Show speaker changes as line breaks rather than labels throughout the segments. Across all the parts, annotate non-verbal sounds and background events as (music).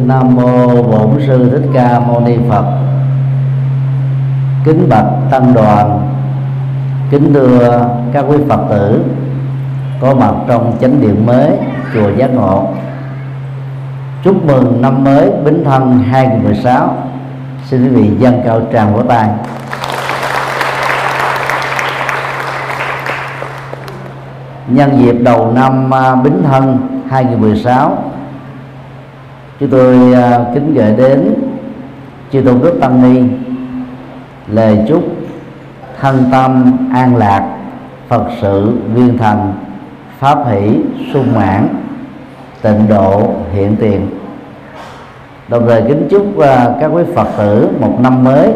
Nam mô Bổn sư Thích Ca Mâu Ni Phật. Kính bạch tăng đoàn, kính thưa các quý Phật tử có mặt trong chánh điện mới chùa Giác Ngộ. Chúc mừng năm mới Bính Thân 2016. Xin quý vị dâng cao tràng vỗ tay. Nhân dịp đầu năm à, Bính Thân 2016 chúng tôi à, kính gửi đến chư tôn đức tăng ni, lời chúc thân tâm an lạc phật sự viên thành, pháp hỷ sung mãn, tịnh độ hiện tiền. Đồng thời kính chúc à, các quý phật tử một năm mới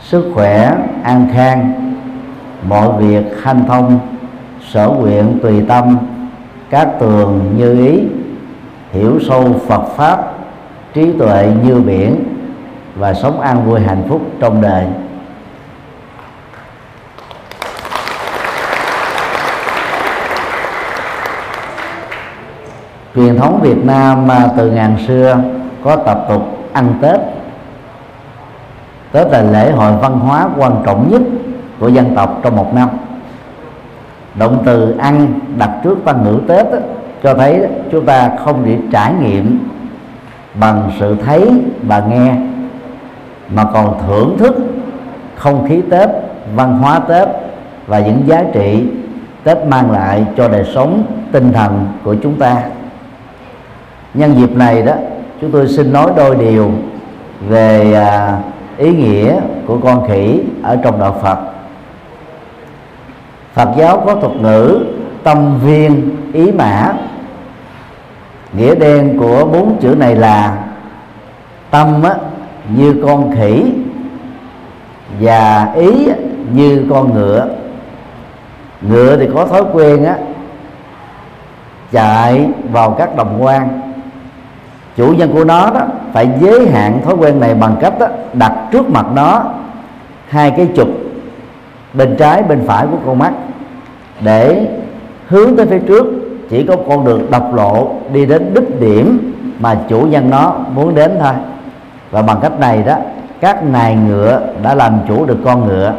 sức khỏe an khang, mọi việc hanh thông, sở nguyện tùy tâm, các tường như ý hiểu sâu Phật pháp, trí tuệ như biển và sống an vui hạnh phúc trong đời. Truyền thống Việt Nam từ ngàn xưa có tập tục ăn Tết. Tết là lễ hội văn hóa quan trọng nhất của dân tộc trong một năm. Động từ ăn đặt trước văn ngữ Tết cho thấy chúng ta không chỉ trải nghiệm bằng sự thấy và nghe mà còn thưởng thức không khí Tết, văn hóa Tết và những giá trị Tết mang lại cho đời sống tinh thần của chúng ta. Nhân dịp này đó, chúng tôi xin nói đôi điều về à, ý nghĩa của con khỉ ở trong đạo Phật. Phật giáo có thuật ngữ tâm viên ý mã nghĩa đen của bốn chữ này là tâm á, như con khỉ và ý như con ngựa. Ngựa thì có thói quen á chạy vào các đồng quan. Chủ nhân của nó đó phải giới hạn thói quen này bằng cách đó, đặt trước mặt nó hai cái trục bên trái bên phải của con mắt để hướng tới phía trước chỉ có con đường độc lộ đi đến đích điểm mà chủ nhân nó muốn đến thôi. Và bằng cách này đó, các nài ngựa đã làm chủ được con ngựa.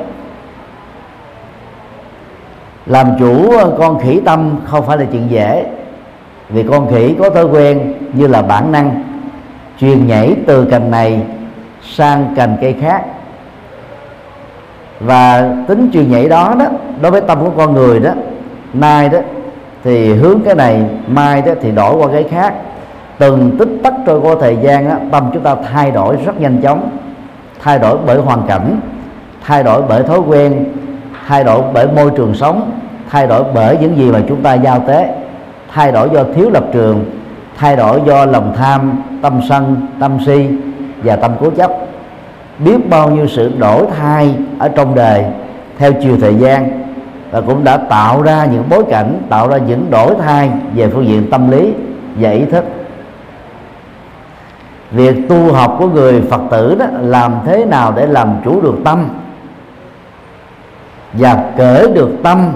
Làm chủ ờ, con khỉ tâm không phải là chuyện dễ, vì con khỉ có thói quen như là bản năng truyền nhảy từ cành này sang cành cây khác. Và tính truyền nhảy đó đó, đối với tâm của con người đó, nay đó thì hướng cái này mai đó thì đổi qua cái khác. Từng tích tắc trôi qua thời gian đó, tâm chúng ta thay đổi rất nhanh chóng. Thay đổi bởi hoàn cảnh thay đổi bởi thói quen thay đổi bởi môi trường sống thay đổi bởi những gì mà chúng ta giao tế thay đổi do thiếu lập trường thay đổi do lòng tham tâm sân tâm si và tâm cố chấp. Biết bao nhiêu sự đổi thay ở trong đời theo chiều thời gian và cũng đã tạo ra những bối cảnh, tạo ra những đổi thay về phương diện tâm lý và ý thức. Việc tu học của người phật tử đó làm thế nào để làm chủ được tâm và cởi được tâm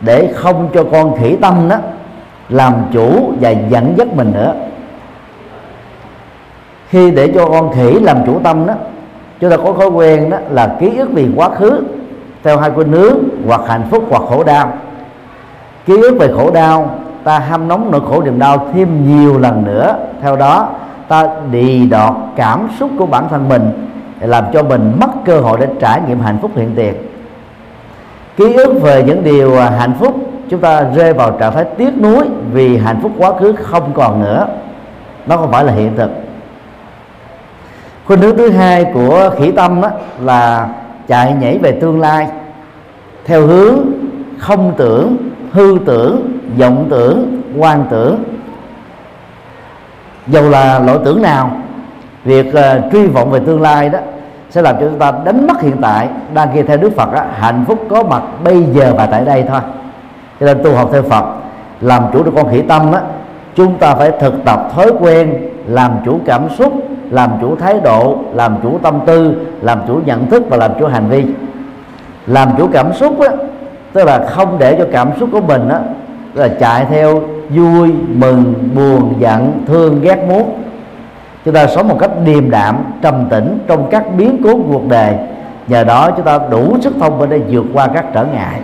để không cho con khỉ tâm đó làm chủ và dẫn dắt mình nữa. Khi để cho con khỉ làm chủ tâm đó, chúng ta có thói quen đó là ký ức về quá khứ theo hai khuynh nướng hoặc hạnh phúc hoặc khổ đau. Ký ức về khổ đau, ta ham nóng nỗi khổ niềm đau thêm nhiều lần nữa. Theo đó, ta đi đọt cảm xúc của bản thân mình để làm cho mình mất cơ hội để trải nghiệm hạnh phúc hiện tiền. Ký ức về những điều à, hạnh phúc, chúng ta rơi vào trạng thái tiếc nuối vì hạnh phúc quá khứ không còn nữa. Nó không phải là hiện thực. Khuynh hướng thứ hai của khỉ tâm đó là chạy nhảy về tương lai. Theo hướng không tưởng hư tưởng vọng tưởng quan tưởng. Dù là loại tưởng nào việc uh, truy vọng về tương lai đó sẽ làm cho chúng ta đánh mất hiện tại đang kia theo Đức Phật đó, hạnh phúc có mặt bây giờ và tại đây thôi. Cho nên tu học theo Phật làm chủ được con khỉ tâm đó chúng ta phải thực tập thói quen làm chủ cảm xúc làm chủ thái độ làm chủ tâm tư làm chủ nhận thức và làm chủ hành vi. Làm chủ cảm xúc á, tức là không để cho cảm xúc của mình á, là chạy theo vui mừng buồn giận thương ghét muốn. Chúng ta sống một cách điềm đạm trầm tĩnh trong các biến cố của cuộc đời. Nhờ đó chúng ta đủ sức thông minh để vượt qua các trở ngại.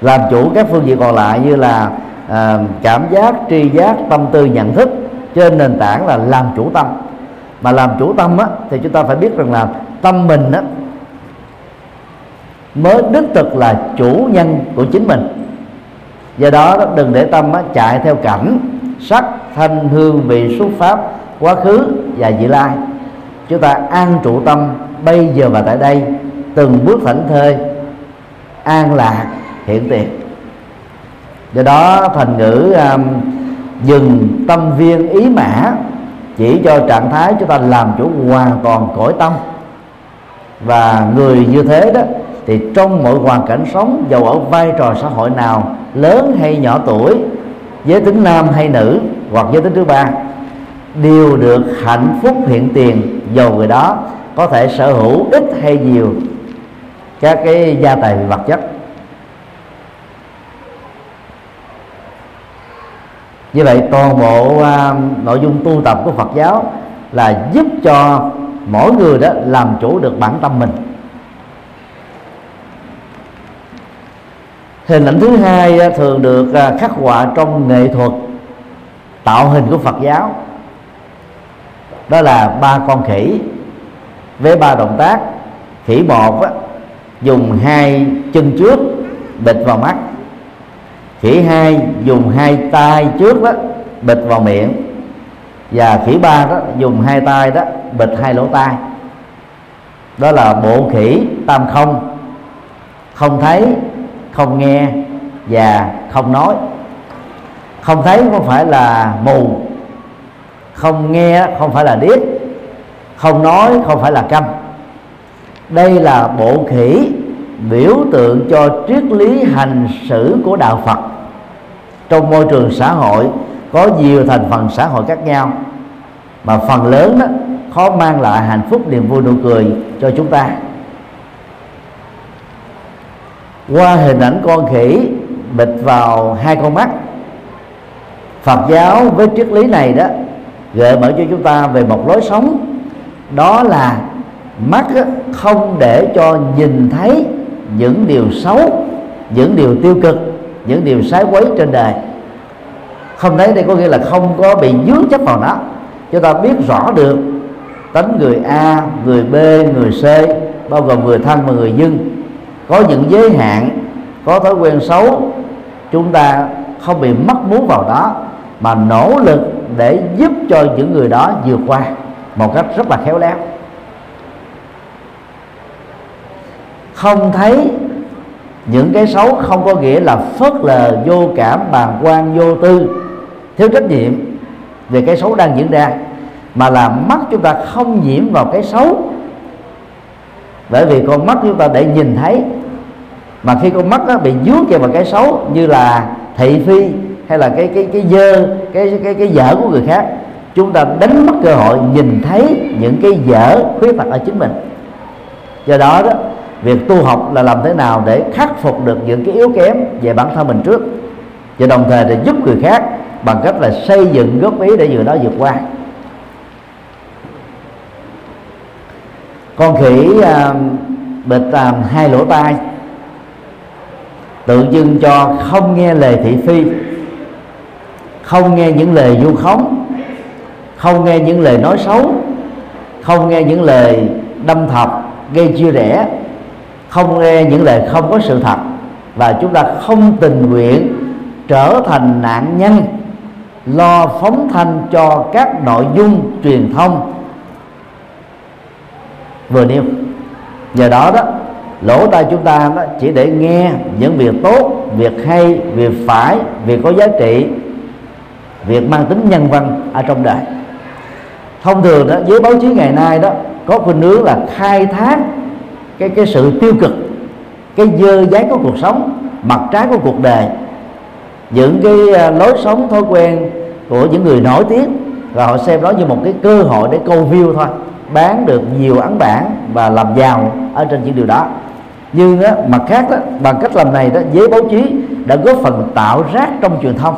Làm chủ các phương diện còn lại như là à, cảm giác tri giác tâm tư nhận thức trên nền tảng là làm chủ tâm. Mà làm chủ tâm á, thì chúng ta phải biết rằng là tâm mình á, mới đích thực là chủ nhân của chính mình. Do đó đừng để tâm á, chạy theo cảnh sắc thanh hương vị xuất pháp quá khứ và vị lai. Chúng ta an trụ tâm bây giờ và tại đây từng bước thảnh thơi an lạc hiện tiền do đó thành ngữ um, dừng tâm viên ý mã chỉ cho trạng thái chúng ta làm chủ hoàn toàn cõi tâm. Và người như thế đó thì trong mọi hoàn cảnh sống dầu ở vai trò xã hội nào lớn hay nhỏ tuổi giới tính nam hay nữ hoặc giới tính thứ ba đều được hạnh phúc hiện tiền dầu người đó có thể sở hữu ít hay nhiều các cái gia tài vật chất. Như vậy toàn bộ uh, nội dung tu tập của Phật giáo là giúp cho mỗi người đó làm chủ được bản tâm mình. Hình ảnh thứ hai à, thường được à, khắc họa trong nghệ thuật tạo hình của Phật giáo. Đó là ba con khỉ với ba động tác. Khỉ một á, dùng hai chân trước bịt vào mắt khỉ hai dùng hai tay trước đó, bịt vào miệng. Và khỉ ba đó dùng hai tay đó, bịt hai lỗ tai. Đó là bộ khỉ tam không. Không thấy, không nghe và không nói. Không thấy không phải là mù. Không nghe không phải là điếc. Không nói không phải là câm. Đây là bộ khỉ biểu tượng cho triết lý hành xử của đạo Phật. Trong môi trường xã hội, có nhiều thành phần xã hội khác nhau, mà phần lớn đó, khó mang lại hạnh phúc, niềm vui, nụ cười cho chúng ta. Qua hình ảnh con khỉ bịt vào hai con mắt, Phật giáo với triết lý này đó, gợi mở cho chúng ta về một lối sống. Đó là mắt không để cho nhìn thấy những điều xấu, những điều tiêu cực, những điều sái quấy trên đời. Không thấy đây có nghĩa là không có bị dướng chấp vào nó. Chúng ta biết rõ được tính người A, người B, người C, bao gồm người thân và người dân. Có những giới hạn, có thói quen xấu, chúng ta không bị mất muốn vào đó, mà nỗ lực để giúp cho những người đó vượt qua một cách rất là khéo léo. Không thấy. Những cái xấu không có nghĩa là phớt lờ, vô cảm, bàng quan, vô tư. Thiếu trách nhiệm về cái xấu đang diễn ra. Mà là mắt chúng ta không nhiễm vào cái xấu. Bởi vì con mắt chúng ta để nhìn thấy. Mà khi con mắt nó bị dướng vào cái xấu như là thị phi hay là cái cái cái dơ, cái cái cái dở của người khác, chúng ta đánh mất cơ hội nhìn thấy những cái dở khuyết tật ở chính mình. Do đó đó việc tu học là làm thế nào để khắc phục được những cái yếu kém về bản thân mình trước? Và đồng thời để giúp người khác bằng cách là xây dựng góp ý để vừa đó vượt qua. Con khỉ à, bịt à, hai lỗ tai tự dưng cho không nghe lời thị phi không nghe những lời du khống không nghe những lời nói xấu không nghe những lời đâm thọc gây chia rẽ không nghe những lời không có sự thật, và chúng ta không tình nguyện trở thành nạn nhân, lo phóng thanh cho các nội dung truyền thông. Vừa nêu, nhờ đó đó, lỗ tai chúng ta đó chỉ để nghe những việc tốt, việc hay, việc phải, việc có giá trị, việc mang tính nhân văn ở trong đời. Thông thường đó với báo chí ngày nay đó có khuynh hướng là khai thác cái cái sự tiêu cực cái dơ giấy của cuộc sống mặt trái của cuộc đời. Những cái à, lối sống thói quen của những người nổi tiếng và họ xem đó như một cái cơ hội để câu view thôi bán được nhiều ấn bản và làm giàu ở trên những điều đó. Nhưng á, mặt khác đó, bằng cách làm này đó giới báo chí đã góp phần tạo rác trong truyền thông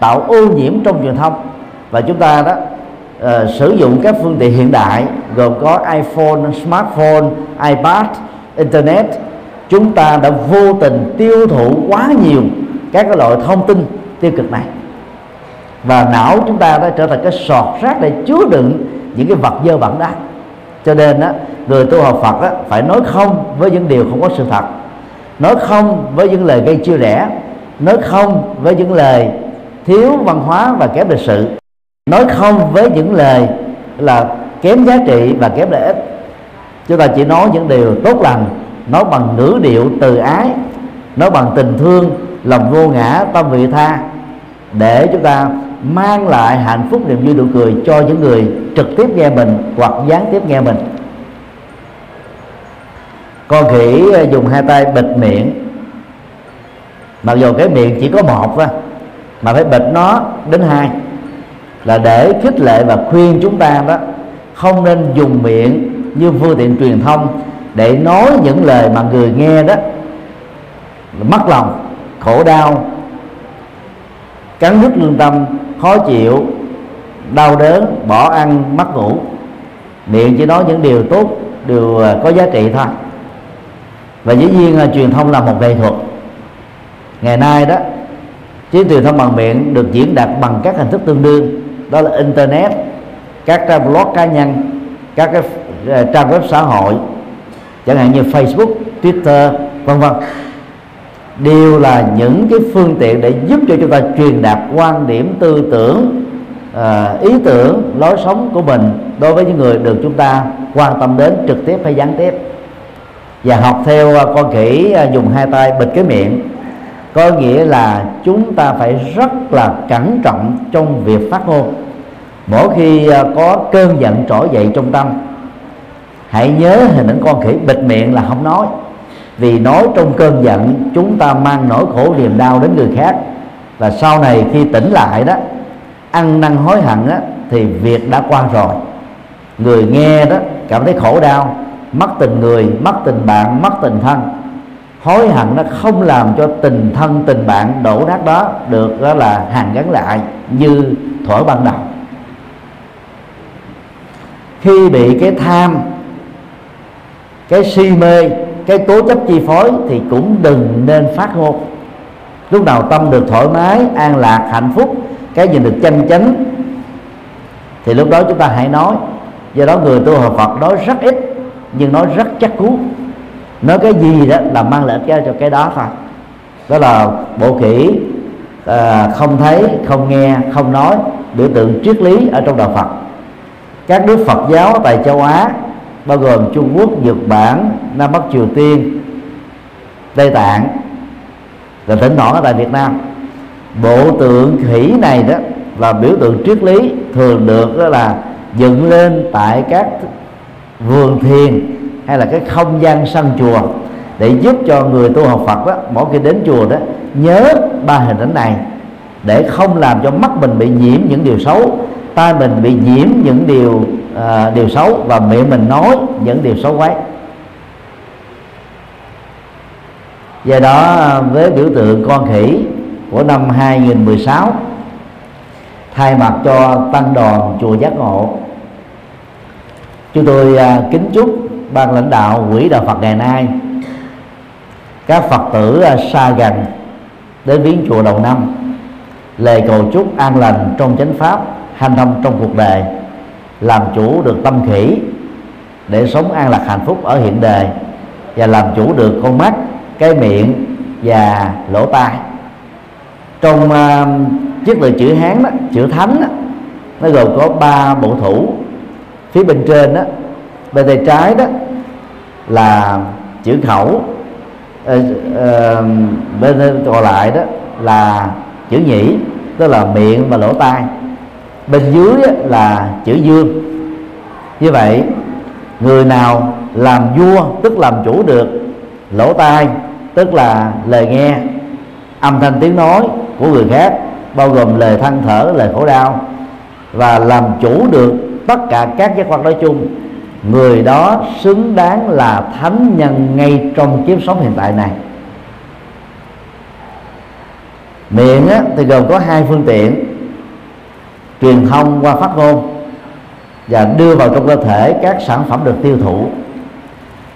tạo ô nhiễm trong truyền thông. Và chúng ta đó uh, sử dụng các phương tiện hiện đại gồm có iPhone, smartphone, iPad, internet. Chúng ta đã vô tình tiêu thụ quá nhiều các cái loại thông tin tiêu cực này. Và não chúng ta đã trở thành cái sọt rác để chứa đựng những cái vật dơ bẩn đó. Cho nên á người tu học Phật á, phải nói không với những điều không có sự thật. Nói không với những lời gây chia rẽ. Nói không với những lời thiếu văn hóa và kém lịch sự nói không với những lời là kém giá trị và kém lợi ích. Chúng ta chỉ nói những điều tốt lành, nói bằng ngữ điệu từ ái, nói bằng tình thương, lòng vô ngã, tâm vị tha, để chúng ta mang lại hạnh phúc niềm vui nụ cười cho những người trực tiếp nghe mình hoặc gián tiếp nghe mình. Con khỉ dùng hai tay bịt miệng. Mặc dù cái miệng chỉ có một thôi, mà phải bịt nó đến hai là để khích lệ và khuyên chúng ta đó, không nên dùng miệng như phương tiện truyền thông để nói những lời mà người nghe đó mất lòng, khổ đau, cắn đứt lương tâm, khó chịu, đau đớn, bỏ ăn, mất ngủ. Miệng chỉ nói những điều tốt, điều à, có giá trị thôi. Và dĩ nhiên là truyền thông là một nghệ thuật. Ngày nay đó chiến truyền thông bằng miệng được diễn đạt bằng các hình thức tương đương đó là internet, các trang blog cá nhân, các cái ờ, trang web xã hội, chẳng hạn như facebook, twitter, vân vân. Đều là những cái phương tiện để giúp cho chúng ta truyền đạt quan điểm, tư tưởng ờ, ý tưởng, lối sống của mình đối với những người được chúng ta quan tâm đến trực tiếp hay gián tiếp. Và học theo ờ, con khỉ dùng hai tay bịt cái miệng có nghĩa là chúng ta phải rất là cẩn trọng trong việc phát ngôn. Mỗi khi à, có cơn giận trỗi dậy trong tâm hãy nhớ hình ảnh con khỉ bịt miệng là không nói. Vì nói trong cơn giận chúng ta mang nỗi khổ niềm đau đến người khác. Và sau này khi tỉnh lại đó ăn năn hối hận đó, thì việc đã qua rồi. Người nghe đó cảm thấy khổ đau mất tình người mất tình bạn mất tình thân hối hận nó không làm cho tình thân, tình bạn đổ nát đó được, đó là hàn gắn lại như thuở ban đầu. Khi bị cái tham, cái si mê, cái cố chấp chi phối thì cũng đừng nên phát ngôn. Lúc nào tâm được thoải mái, an lạc, hạnh phúc, cái nhìn được chân chánh, thì lúc đó chúng ta hãy nói. Do đó người tu học Phật nói rất ít, nhưng nói rất chắc cú nói cái gì đó là mang lợi ích cho cái đó thôi. Đó là bộ kỹ à, không thấy không nghe không nói biểu tượng triết lý ở trong đạo Phật. Các nước Phật giáo tại châu Á bao gồm Trung Quốc, Nhật Bản, Nam Bắc Triều Tiên, Tây Tạng và tỉnh nọ ở tại Việt Nam. Bộ tượng khỉ này đó là biểu tượng triết lý thường được đó là dựng lên tại các vườn thiền hay là cái không gian sân chùa để giúp cho người tu học Phật đó mỗi khi đến chùa đó nhớ ba hình ảnh này để không làm cho mắt mình bị nhiễm những điều xấu tai mình bị nhiễm những điều uh, điều xấu và miệng mình nói những điều xấu quấy. Do đó với biểu tượng con khỉ của năm 2016 thay mặt cho tăng đoàn chùa giác ngộ chúng tôi uh, kính chúc ban lãnh đạo quỹ đạo Phật ngày nay các Phật tử à, xa gần đến viếng chùa đầu năm lời cầu chúc an lành trong chánh pháp hanh thông trong cuộc đời làm chủ được tâm khỉ để sống an lạc hạnh phúc ở hiện đời và làm chủ được con mắt cái miệng và lỗ tai. Trong uh, chiếc từ chữ hán đó, chữ thánh đó, nó gồm có ba bộ thủ. Phía bên trên đó bên tay trái đó là chữ khẩu. Ờ, ờ, bên còn lại đó là chữ nhĩ, tức là miệng và lỗ tai. Bên dưới là chữ dương. Như vậy, người nào làm vua, tức làm chủ được lỗ tai, tức là lời nghe, âm thanh tiếng nói của người khác, bao gồm lời than thở, lời khổ đau, và làm chủ được tất cả các giác quan nói chung người đó xứng đáng là thánh nhân ngay trong kiếp sống hiện tại này. Miệng á, thì gồm có hai phương tiện. Truyền thông qua phát ngôn và đưa vào trong cơ thể các sản phẩm được tiêu thụ.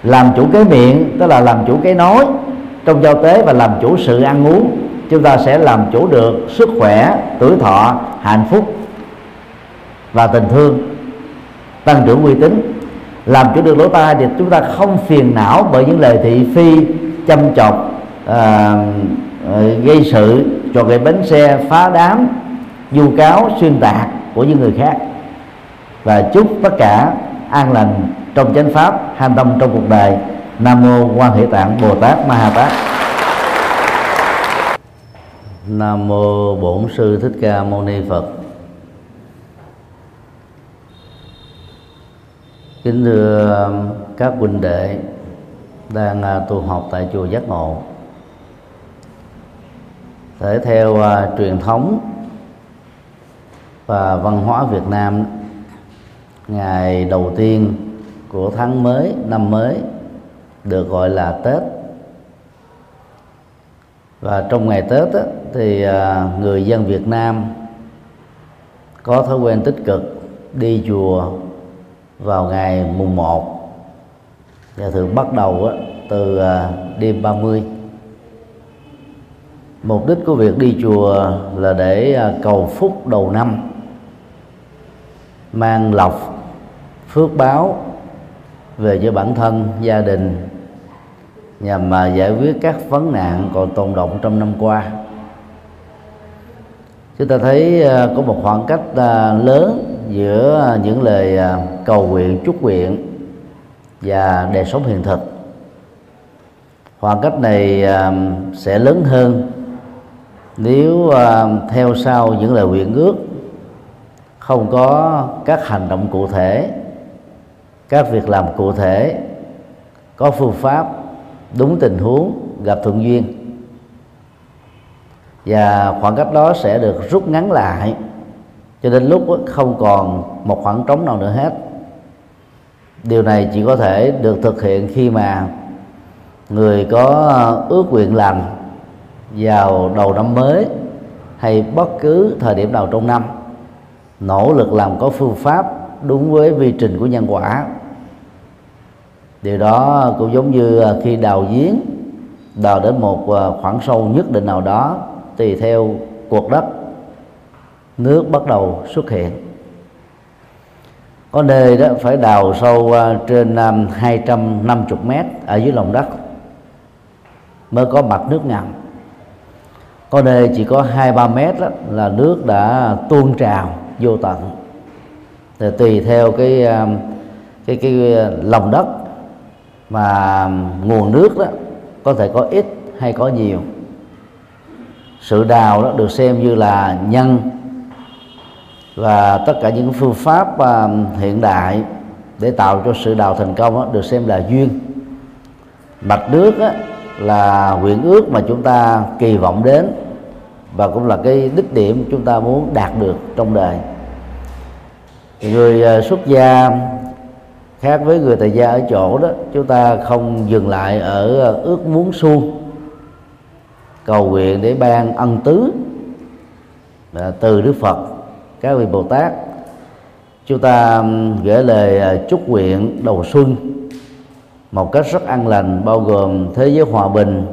Làm chủ cái miệng tức là làm chủ cái nói trong giao tế và làm chủ sự ăn uống. Chúng ta sẽ làm chủ được sức khỏe tuổi thọ hạnh phúc và tình thương tăng trưởng uy tín làm chủ được lỗ tai thì chúng ta không phiền não bởi những lời thị phi châm chọc à, gây sự cho gây bánh xe phá đám du cáo xuyên tạc của những người khác. Và chúc tất cả an lành trong chánh pháp hành tâm trong cuộc đời. Nam mô quan hệ tạng bồ tát ma ha tát. Nam mô bổn sư thích ca mâu ni phật. Kính thưa um, các huynh đệ đang à, tu học tại chùa giác ngộ. Thể theo uh, truyền thống và văn hóa Việt Nam ngày đầu tiên của tháng mới năm mới được gọi là Tết. Và trong ngày Tết á, thì uh, người dân Việt Nam có thói quen tích cực đi chùa vào ngày mùng 1 và thường bắt đầu từ à, đêm 30 mục đích của việc đi chùa là để à, cầu phúc đầu năm, mang lộc, phước báo về cho bản thân, gia đình, nhằm mà giải quyết các vấn nạn còn tồn động trong năm qua. Chúng ta thấy à, có một khoảng cách lớn giữa à, những lời à, cầu nguyện, chúc nguyện và đời sống hiện thực. Khoảng cách này à, sẽ lớn hơn nếu theo sau những lời nguyện ước. Không có các hành động cụ thể, các việc làm cụ thể, có phương pháp, đúng tình huống, gặp thuận duyên. Và khoảng cách đó sẽ được rút ngắn lại cho đến lúc không còn một khoảng trống nào nữa hết. Điều này chỉ có thể được thực hiện khi mà người có ước nguyện lành vào đầu năm mới hay bất cứ thời điểm nào trong năm, nỗ lực làm có phương pháp đúng với vi trình của nhân quả. Điều đó cũng giống như à, khi đào giếng, đào đến một à, khoảng sâu nhất định nào đó tùy theo cuộc đất nước bắt đầu xuất hiện. Có nơi đó phải đào sâu trên à, 250 mét ở dưới lòng đất mới có mặt nước ngầm. Có nơi chỉ có hai ba mét đó, là nước đã tuôn trào vô tận. Thì tùy theo cái à, cái cái lòng đất mà nguồn nước đó có thể có ít hay có nhiều. Sự đào đó được xem như là nhân và tất cả những phương pháp à, hiện đại để tạo cho sự đào thành công được xem là duyên. Mạch nước là nguyện ước mà chúng ta kỳ vọng đến và cũng là cái đích điểm chúng ta muốn đạt được trong đời. Người à, xuất gia khác với người tại gia ở chỗ đó, chúng ta không dừng lại ở ước muốn suông, cầu nguyện để ban ân tứ à, từ đức phật các vị bồ tát. Chúng ta gửi lời à, chúc nguyện đầu xuân một cách rất an lành, bao gồm thế giới hòa bình,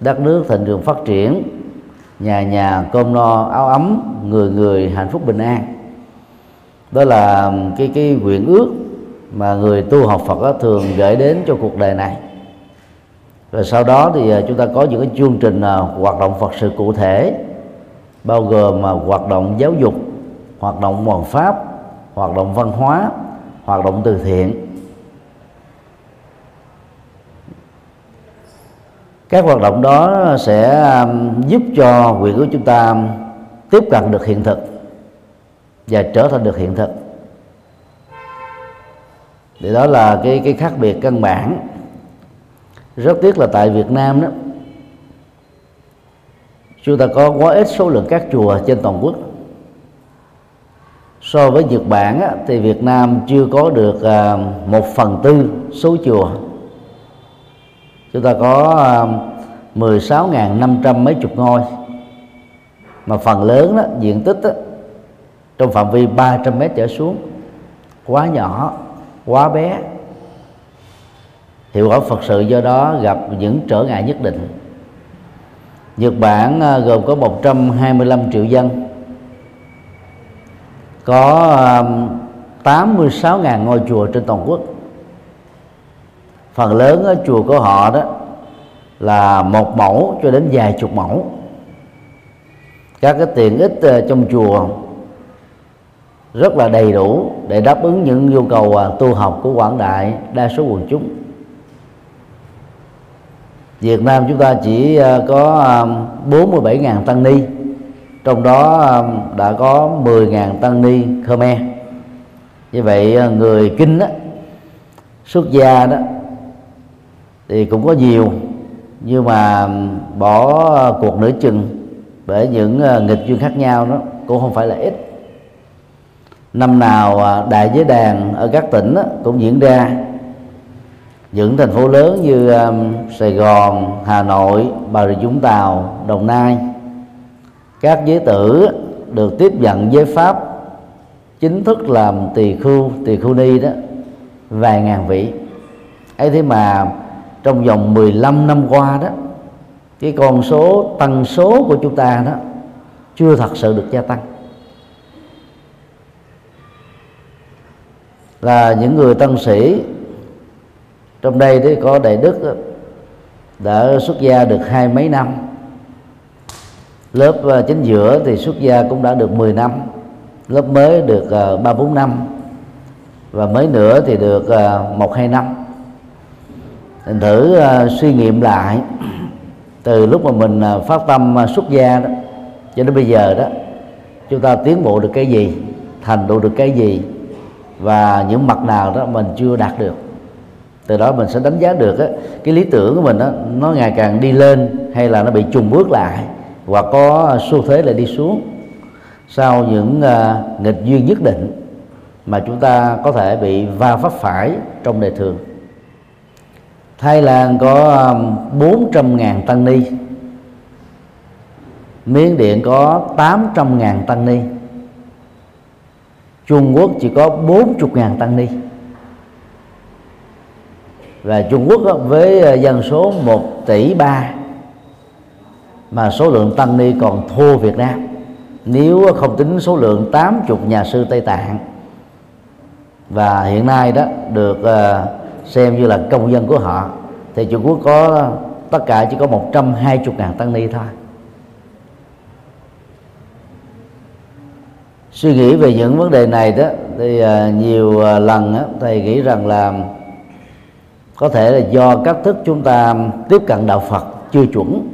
đất nước thịnh vượng phát triển, nhà nhà cơm no áo ấm, người người hạnh phúc bình an. Đó là cái cái nguyện ước mà người tu học Phật đó thường gửi đến cho cuộc đời này. Và sau đó thì à, chúng ta có những cái chương trình à, hoạt động Phật sự cụ thể, bao gồm mà hoạt động giáo dục hoạt động hoàn pháp, hoạt động văn hóa, hoạt động từ thiện. Các hoạt động đó sẽ um, giúp cho quyền của chúng ta tiếp cận được hiện thực và trở thành được hiện thực. Thì đó là cái cái khác biệt căn bản. Rất tiếc là tại Việt Nam đó, chúng ta có quá ít số lượng các chùa trên toàn quốc so với Nhật Bản á, thì Việt Nam chưa có được uh, một phần tư số chùa. Chúng ta có à, 16.500 mấy chục ngôi. Mà phần lớn đó, diện tích đó, trong phạm vi 300 mét trở xuống. Quá nhỏ quá bé. Hiệu quả phật sự do đó gặp những trở ngại nhất định. Nhật Bản à, gồm có 125 triệu dân có 86.000 ngôi chùa trên toàn quốc. Phần lớn ở chùa của họ đó là một mẫu cho đến vài chục mẫu. Các cái tiện ích ờ, trong chùa rất là đầy đủ để đáp ứng những nhu cầu ờ, tu học của quảng đại đa số quần chúng. Việt Nam chúng ta chỉ ờ, có 47.000 tăng ni trong đó um, đã có 10.000 tăng ni Khmer. Như vậy uh, người kinh đó, xuất gia đó thì cũng có nhiều. Nhưng mà um, bỏ cuộc nửa chừng bởi những uh, nghịch duyên khác nhau đó cũng không phải là ít. Năm nào uh, đại giới đàn ở các tỉnh đó, cũng diễn ra. Những thành phố lớn như um, Sài Gòn, Hà Nội, Bà Rịa Vũng Tàu, Đồng Nai các giới tử được tiếp nhận giới pháp, chính thức làm tỳ khu tỳ khu ni đó, vài ngàn vị. Ấy thế mà trong vòng 15 năm qua đó, cái con số, tăng số của chúng ta đó chưa thật sự được gia tăng. Là những người tăng sĩ, trong đây thì có đại đức đã xuất gia được hai mấy năm lớp ờ, chính giữa thì xuất gia cũng đã được 10 năm lớp mới được ờ, ba bốn năm và mới nữa thì được ờ, một hai năm. Thành thử suy nghiệm lại (clears throat) từ lúc mà mình phát tâm xuất gia đó cho đến bây giờ đó chúng ta tiến bộ được cái gì thành tựu được cái gì và những mặt nào đó mình chưa đạt được. Từ đó mình sẽ đánh giá được á, cái lý tưởng của mình đó, nó ngày càng đi lên hay là nó bị trùng bước lại hoặc có xu thế là đi xuống. Sau những uh, nghịch duyên nhất định mà chúng ta có thể bị va vấp phải trong đời thường. Thái Lan có 400.000 tăng ni. Miến Điện có 800.000 tăng ni. Trung Quốc chỉ có 40.000 tăng ni. Và Trung Quốc với à, dân số 1 tỷ 3 mà số lượng tăng ni còn thua Việt Nam. Nếu không tính số lượng 80 nhà sư Tây Tạng, và hiện nay đó được ờ, xem như là công dân của họ, thì Trung Quốc có, tất cả chỉ có 120 ngàn tăng ni thôi. Suy nghĩ về những vấn đề này đó, thì ờ, nhiều ờ, lần thầy nghĩ rằng là có thể là do cách thức chúng ta tiếp cận đạo Phật chưa chuẩn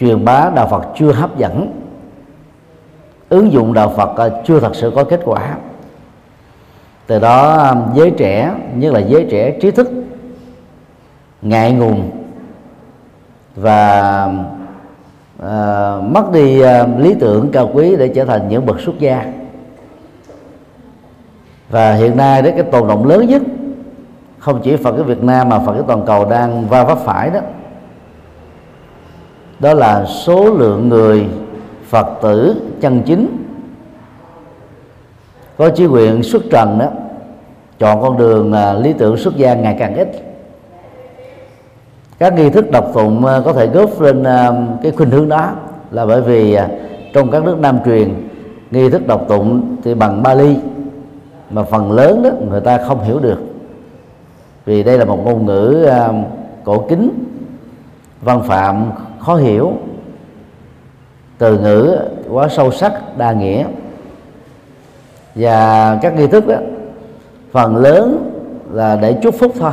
truyền bá đạo Phật chưa hấp dẫn ứng dụng đạo Phật ờ, chưa thật sự có kết quả. Từ đó giới trẻ nhất là giới trẻ trí thức ngại ngùng và à, mất đi à, lý tưởng cao quý để trở thành những bậc xuất gia. Và hiện nay đấy cái tồn động lớn nhất không chỉ phật cái việt nam mà phật cái toàn cầu đang va vấp phải đó đó là số lượng người phật tử chân chính. Có chí nguyện xuất trần đó, chọn con đường à, lý tưởng xuất gia ngày càng ít. Các nghi thức đọc tụng à, có thể góp lên à, cái khuynh hướng đó là bởi vì trong các nước nam truyền, nghi thức đọc tụng thì bằng Bali, mà phần lớn đó người ta không hiểu được. Vì đây là một ngôn ngữ cổ kính, văn phạm khó hiểu. Từ ngữ quá sâu sắc, đa nghĩa. Và các nghi thức đó phần lớn là để chúc phúc thôi.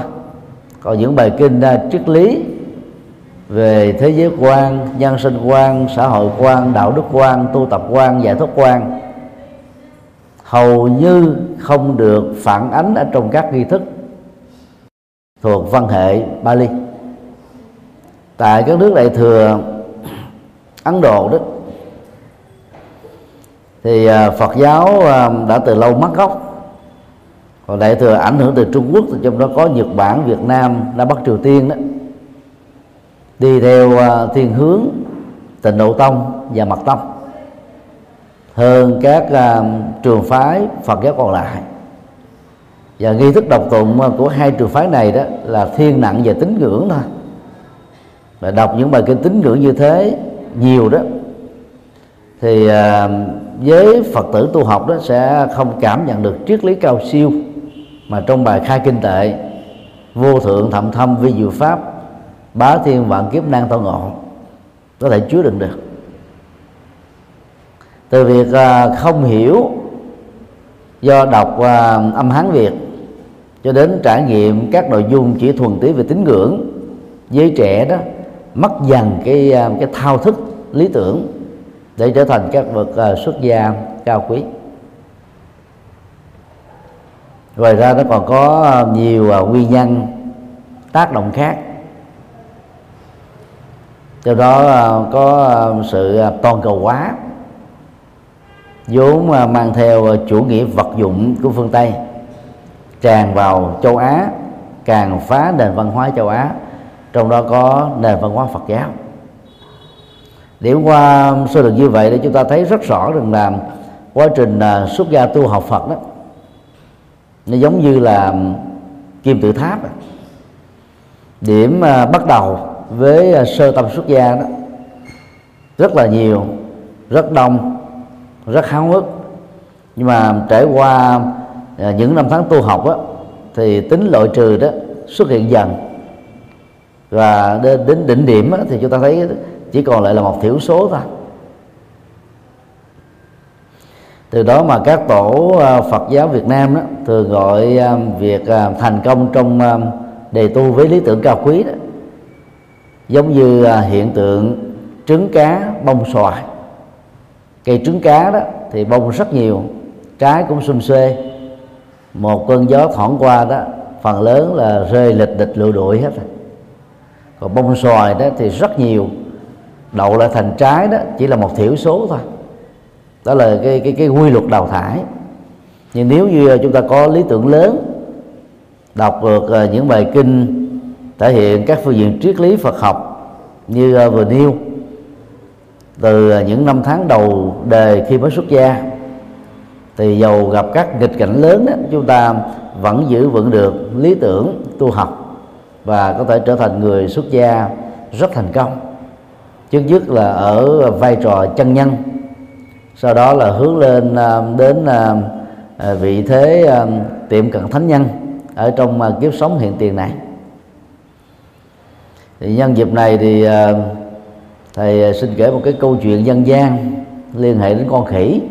Còn những bài kinh triết lý về thế giới quan, nhân sinh quan, xã hội quan, đạo đức quan, tu tập quan, giải thoát quan, hầu như không được phản ánh ở trong các nghi thức thuộc văn hệ Bali tại các nước đại thừa Ấn Độ đó. Thì à, Phật giáo à, đã từ lâu mất gốc. Còn đại thừa ảnh hưởng từ Trung Quốc thì trong đó có Nhật Bản, Việt Nam, Nam Bắc Triều Tiên đó. Đi theo à, thiên hướng Tịnh Độ Tông và Mật Tông. Hơn các trường phái Phật giáo còn lại. Và nghi thức độc tụng của hai trường phái này đó là thiên nặng về tín ngưỡng thôi và đọc những bài kinh tín ngưỡng như thế nhiều đó, thì à, với phật tử tu học đó sẽ không cảm nhận được triết lý cao siêu mà trong bài khai kinh tệ, vô thượng thậm thâm vi diệu pháp, bá thiên vạn kiếp nan tao ngộ, có thể chứa đựng được. Từ việc à, không hiểu do đọc à, âm hán việt cho đến trải nghiệm các nội dung chỉ thuần túy về tín ngưỡng với trẻ đó mất dần cái ờ, cái thao thức lý tưởng để trở thành các bậc uh, xuất gia cao quý. Ngoài ra nó còn có ờ, nhiều uh, nguyên nhân tác động khác. Do đó uh, có sự toàn cầu hóa vốn mang theo chủ nghĩa vật dụng của phương tây tràn vào châu á càng phá nền văn hóa châu á trong đó có nền văn hóa phật giáo. Điểm qua sơ lược như vậy để chúng ta thấy rất rõ rằng là quá trình à, xuất gia tu học Phật đó nó giống như là kim tự tháp à. điểm à, bắt đầu với sơ tâm xuất gia đó rất là nhiều rất đông rất háo hức. Nhưng mà trải qua những năm tháng tu học đó, thì tính loại trừ đó xuất hiện dần và đến, đến đỉnh điểm thì chúng ta thấy chỉ còn lại là một thiểu số thôi. Từ đó mà các tổ à, Phật giáo Việt Nam đó thường gọi à, việc à, thành công trong đề tu với lý tưởng cao quý đó giống như hiện tượng trứng cá bông xoài. Cây trứng cá đó thì bông rất nhiều trái cũng xum xuê một cơn gió thoảng qua đó phần lớn là rơi lịch địch lụi đuổi hết rồi còn bông xoài đó thì rất nhiều. Đậu lại thành trái đó chỉ là một thiểu số thôi. Đó là cái cái cái quy luật đào thải. Nhưng nếu như ờ, chúng ta có lý tưởng lớn đọc được ờ, những bài kinh thể hiện các phương diện triết lý Phật học như ờ, vừa nêu từ những năm tháng đầu đời khi mới xuất gia thì dầu gặp các nghịch cảnh lớn đó, chúng ta vẫn giữ vững được lý tưởng tu học và có thể trở thành người xuất gia rất thành công. Trước nhất là ở vai trò chân nhân, sau đó là hướng lên à, đến à, à, vị thế tiệm cận thánh nhân ở trong kiếp sống hiện tiền này. Thì nhân dịp này thì thầy xin kể một cái câu chuyện dân gian liên hệ đến con khỉ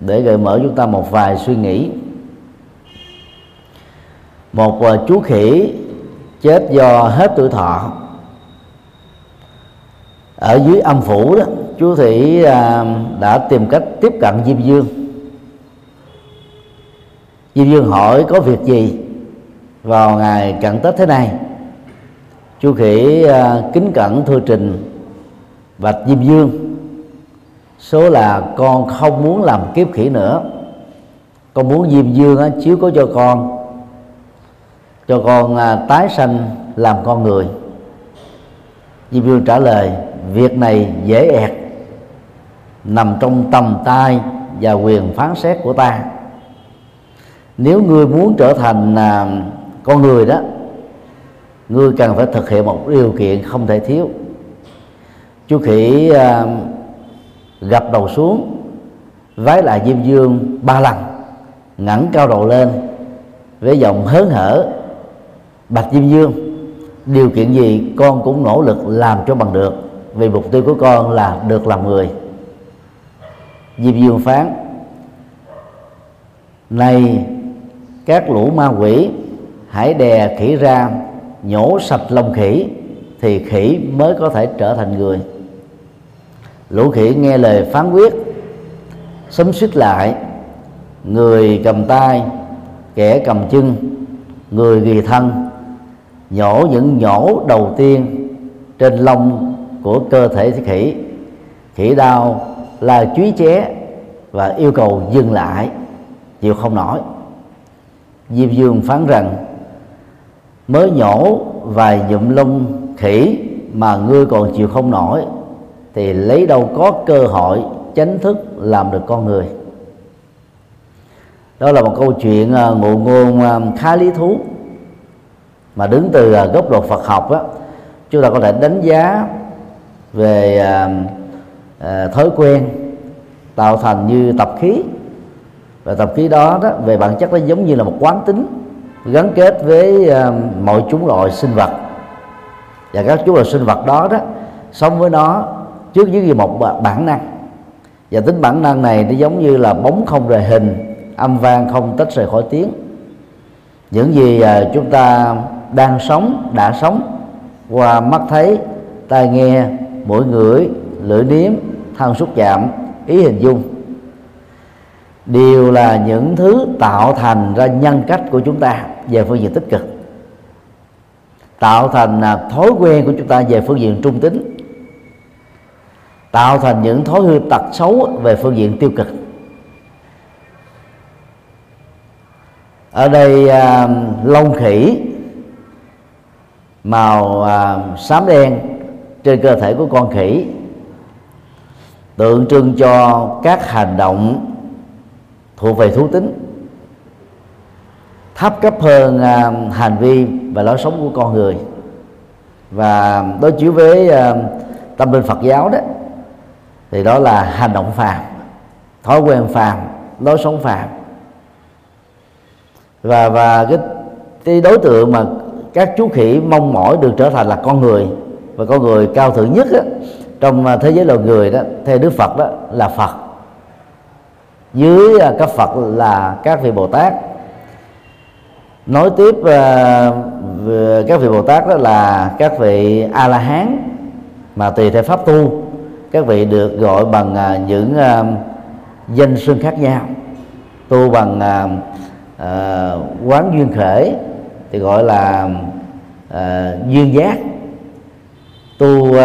để gợi mở chúng ta một vài suy nghĩ. Một chú khỉ chết do hết tuổi thọ. Ở dưới âm phủ đó chú thị à, đã tìm cách tiếp cận diêm dương. Diêm dương hỏi có việc gì vào ngày cận tết thế này? Chú khỉ à, kính cẩn thưa trình bạch diêm dương. Số là con không muốn làm kiếp khỉ nữa. Con muốn diêm dương á, chiếu cố cho con cho con à, tái sanh làm con người. Diêm Vương trả lời việc này dễ ẹt nằm trong tầm tay và quyền phán xét của ta. Nếu ngươi muốn trở thành à, con người đó ngươi cần phải thực hiện một điều kiện không thể thiếu. Chú khỉ à, gập đầu xuống vái lại diêm dương ba lần ngẩng cao đầu lên với giọng hớn hở bạch diêm dương, điều kiện gì con cũng nỗ lực làm cho bằng được, vì mục tiêu của con là được làm người. Diêm dương phán, này, các lũ ma quỷ, hãy đè khỉ ra, nhổ sạch lông khỉ, thì khỉ mới có thể trở thành người. Lũ khỉ nghe lời phán quyết xấm xích lại, người cầm tay, kẻ cầm chân, người ghi thân nhổ những nhổ đầu tiên trên lông của cơ thể khỉ. Khỉ đau là chúy ché và yêu cầu dừng lại, chịu không nổi. Diêm dương phán rằng, mới nhổ vài nhụm lông khỉ mà ngươi còn chịu không nổi, thì lấy đâu có cơ hội chánh thức làm được con người. Đó là một câu chuyện à, ngụ ngôn à, khá lý thú mà đứng từ à, góc độ Phật học á chúng ta có thể đánh giá về à, à, thói quen tạo thành như tập khí. Và tập khí đó, đó về bản chất nó giống như là một quán tính gắn kết với mọi chúng loại sinh vật. Và các chúng loại sinh vật đó đó sống với nó trước dưới một bản năng. Và tính bản năng này nó giống như là bóng không rời hình âm vang không tách rời khỏi tiếng. Những gì à, chúng ta đang sống đã sống. Qua mắt thấy tai nghe mũi ngửi lưỡi nếm thân xúc chạm ý hình dung. Đều là những thứ tạo thành ra nhân cách của chúng ta về phương diện tích cực. Tạo thành à, thói quen của chúng ta về phương diện trung tính. Tạo thành những thói hư tật xấu về phương diện tiêu cực. Ở đây à, lông khỉ màu à, xám đen trên cơ thể của con khỉ tượng trưng cho các hành động thuộc về thú tính thấp cấp hơn à, hành vi và lối sống của con người. Và đối chiếu với à, tâm linh Phật giáo đó thì đó là hành động phàm thói quen phàm lối sống phàm. Và và cái cái đối tượng mà các chú khỉ mong mỏi được trở thành là con người. Và con người cao thượng nhất đó, trong à, thế giới loài người đó theo Đức Phật đó là Phật. Dưới à, các Phật là các vị Bồ Tát. Nói tiếp à, các vị Bồ Tát đó là các vị A La Hán mà tùy theo pháp tu các vị được gọi bằng những danh xưng khác nhau. Tu bằng quán duyên khởi thì gọi là uh, duyên giác. Tu uh,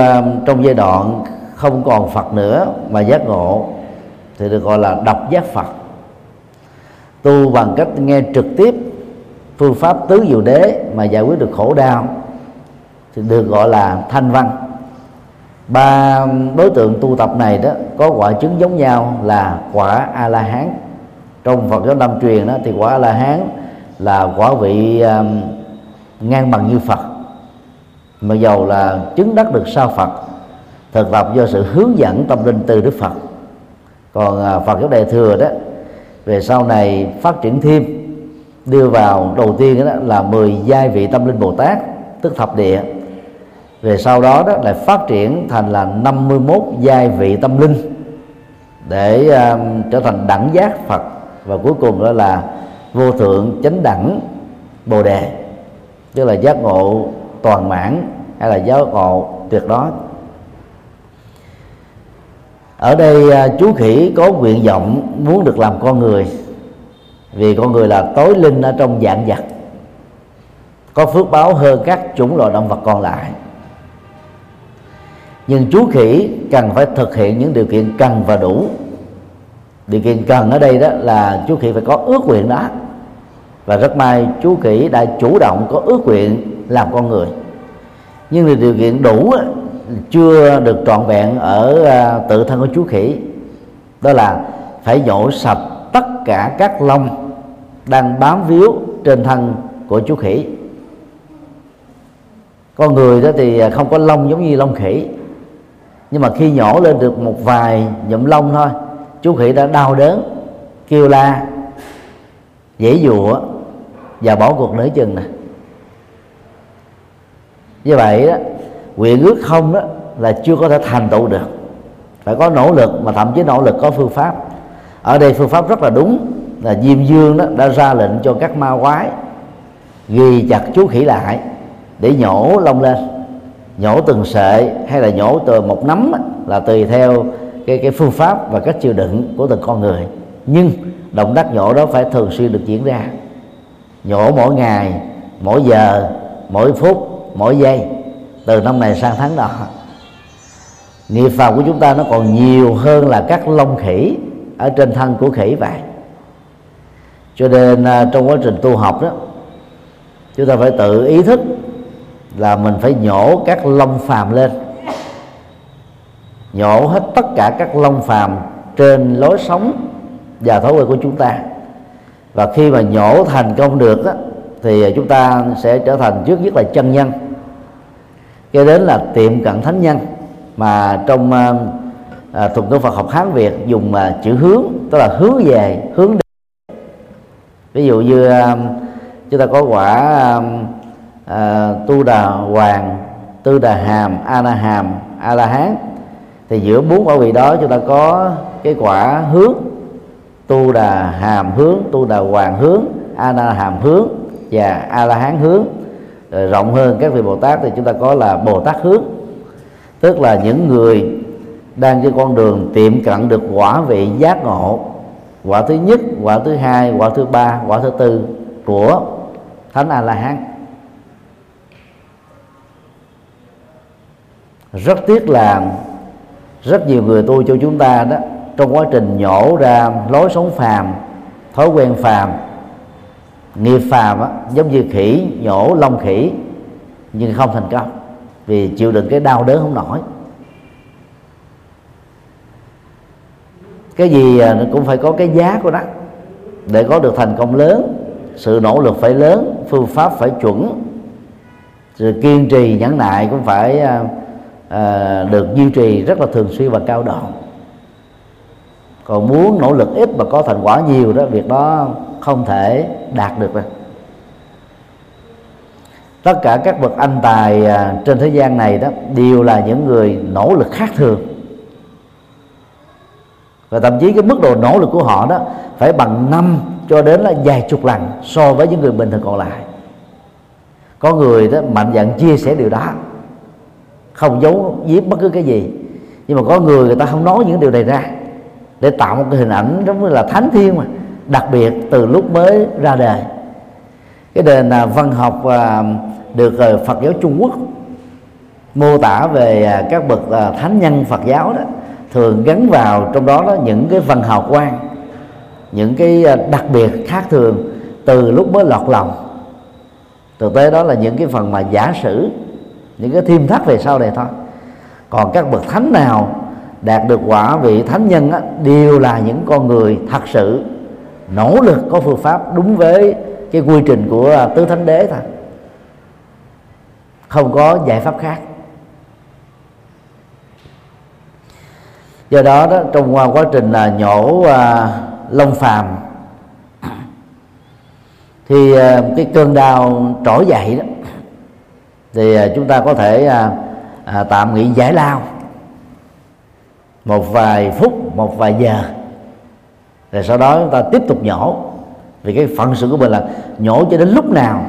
trong giai đoạn không còn phật nữa mà giác ngộ thì được gọi là đọc giác phật. Tu bằng cách nghe trực tiếp phương pháp tứ diệu đế mà giải quyết được khổ đau thì được gọi là thanh văn. Ba đối tượng tu tập này đó có quả chứng giống nhau là quả a la hán. Trong phật giáo nam truyền đó thì quả a la hán là quả vị um, ngang bằng như phật. Mà dầu là chứng đắc được sau phật thực tập do sự hướng dẫn tâm linh từ đức phật. Còn uh, phật giáo đại thừa đó về sau này phát triển thêm đưa vào đầu tiên đó là 10 giai vị tâm linh bồ tát tức thập địa. Về sau đó đó lại phát triển thành là 51 giai vị tâm linh để uh, trở thành đẳng giác Phật. Và cuối cùng đó là vô thượng chánh đẳng bồ đề, tức là giác ngộ toàn mãn hay là giác ngộ tuyệt đối. Ở đây à, chú khỉ có nguyện vọng muốn được làm con người, vì con người là tối linh ở trong dạng vật, có phước báo hơn các chủng loại động vật còn lại. Nhưng chú khỉ cần phải thực hiện những điều kiện cần và đủ điều kiện cần ở đây đó là chú khỉ phải có ước nguyện đó. Và rất may chú khỉ đã chủ động có ước nguyện làm con người. Nhưng điều kiện đủ chưa được trọn vẹn ở à, tự thân của chú khỉ. Đó là phải nhổ sạch tất cả các lông đang bám víu trên thân của chú khỉ. Con người đó thì không có lông giống như lông khỉ. Nhưng mà khi nhổ lên được một vài nhụm lông thôi chú khỉ đã đau đớn, kêu la, dễ dụa và bỏ cuộc nửa chừng nè. Như vậy đó, nguyện ước không đó là chưa có thể thành tựu được. Phải có nỗ lực mà thậm chí nỗ lực có phương pháp. Ở đây phương pháp rất là đúng là diêm dương đó đã ra lệnh cho các ma quái ghi chặt chú khỉ lại để nhổ lông lên. Nhổ từng sợi hay là nhổ từ một nắm là tùy theo cái cái phương pháp và cách chịu đựng của từng con người. Nhưng động tác nhổ đó phải thường xuyên được diễn ra. Nhổ mỗi ngày, mỗi giờ, mỗi phút, mỗi giây, từ năm này sang tháng đó nghiệp phàm của chúng ta nó còn nhiều hơn là các lông khỉ ở trên thân của khỉ vậy. Cho nên à, trong quá trình tu học đó, chúng ta phải tự ý thức là mình phải nhổ các lông phàm lên nhổ hết tất cả các lông phàm trên lối sống và thói quen của chúng ta. Và khi mà nhổ thành công được đó, thì chúng ta sẽ trở thành trước nhất là chân nhân. Cho đến là tiệm cận thánh nhân mà trong ờ, à, thuật ngữ Phật học Hán Việt dùng à, chữ hướng tức là hướng về hướng đến. Ví dụ như à, chúng ta có quả à, à, tu đà hoàng tư đà hàm a la hàm a la hán thì giữa bốn quả vị đó chúng ta có cái quả hướng, tu đà hàm hướng, tu đà hoàng hướng a la hàm hướng và a la hán hướng. Rồi rộng hơn các vị bồ tát thì chúng ta có là bồ tát hướng. Tức là những người đang trên con đường tiệm cận được quả vị giác ngộ, quả thứ nhất, quả thứ hai, quả thứ ba, quả thứ tư của thánh a la hán rất tiếc là rất nhiều người tu cho chúng ta đó trong quá trình nhổ ra lối sống phàm thói quen phàm nghiệp phàm á, giống như khỉ nhổ lông khỉ nhưng không thành công vì chịu đựng cái đau đớn không nổi. Cái gì à, cũng phải có cái giá của nó. Để có được thành công lớn sự nỗ lực phải lớn phương pháp phải chuẩn sự kiên trì nhẫn nại cũng phải à, à, được duy trì rất là thường xuyên và cao độ. Còn muốn nỗ lực ít mà có thành quả nhiều đó việc đó không thể đạt được rồi. Tất cả các bậc anh tài à, trên thế gian này đó đều là những người nỗ lực khác thường. Và thậm chí cái mức độ nỗ lực của họ đó phải bằng năm cho đến là vài chục lần so với những người bình thường còn lại. Có người đó mạnh dạn chia sẻ điều đó không giấu giếm bất cứ cái gì. Nhưng mà có người người ta không nói những điều này ra để tạo một cái hình ảnh giống như là thánh thiên mà, đặc biệt từ lúc mới ra đời. Cái nền là văn học à, được ờ, Phật giáo Trung Quốc mô tả về à, các bậc à, thánh nhân Phật giáo đó, thường gắn vào trong đó đó những cái văn hào quang, những cái đặc biệt khác thường từ lúc mới lọt lòng. Thực tế đó là những cái phần mà giả sử những cái thêm thắt về sau này thôi. Còn các bậc thánh nào đạt được quả vị thánh nhân á, đều là những con người thật sự nỗ lực có phương pháp đúng với cái quy trình của tứ thánh đế thôi. Không có giải pháp khác. Do đó đó trong quá trình là nhổ à, lông phàm thì à, cái cơn đau trỗi dậy đó thì à, chúng ta có thể à, à, tạm nghỉ giải lao. Một vài phút một vài giờ. Rồi sau đó chúng ta tiếp tục nhổ. Vì cái phận sự của mình là nhổ cho đến lúc nào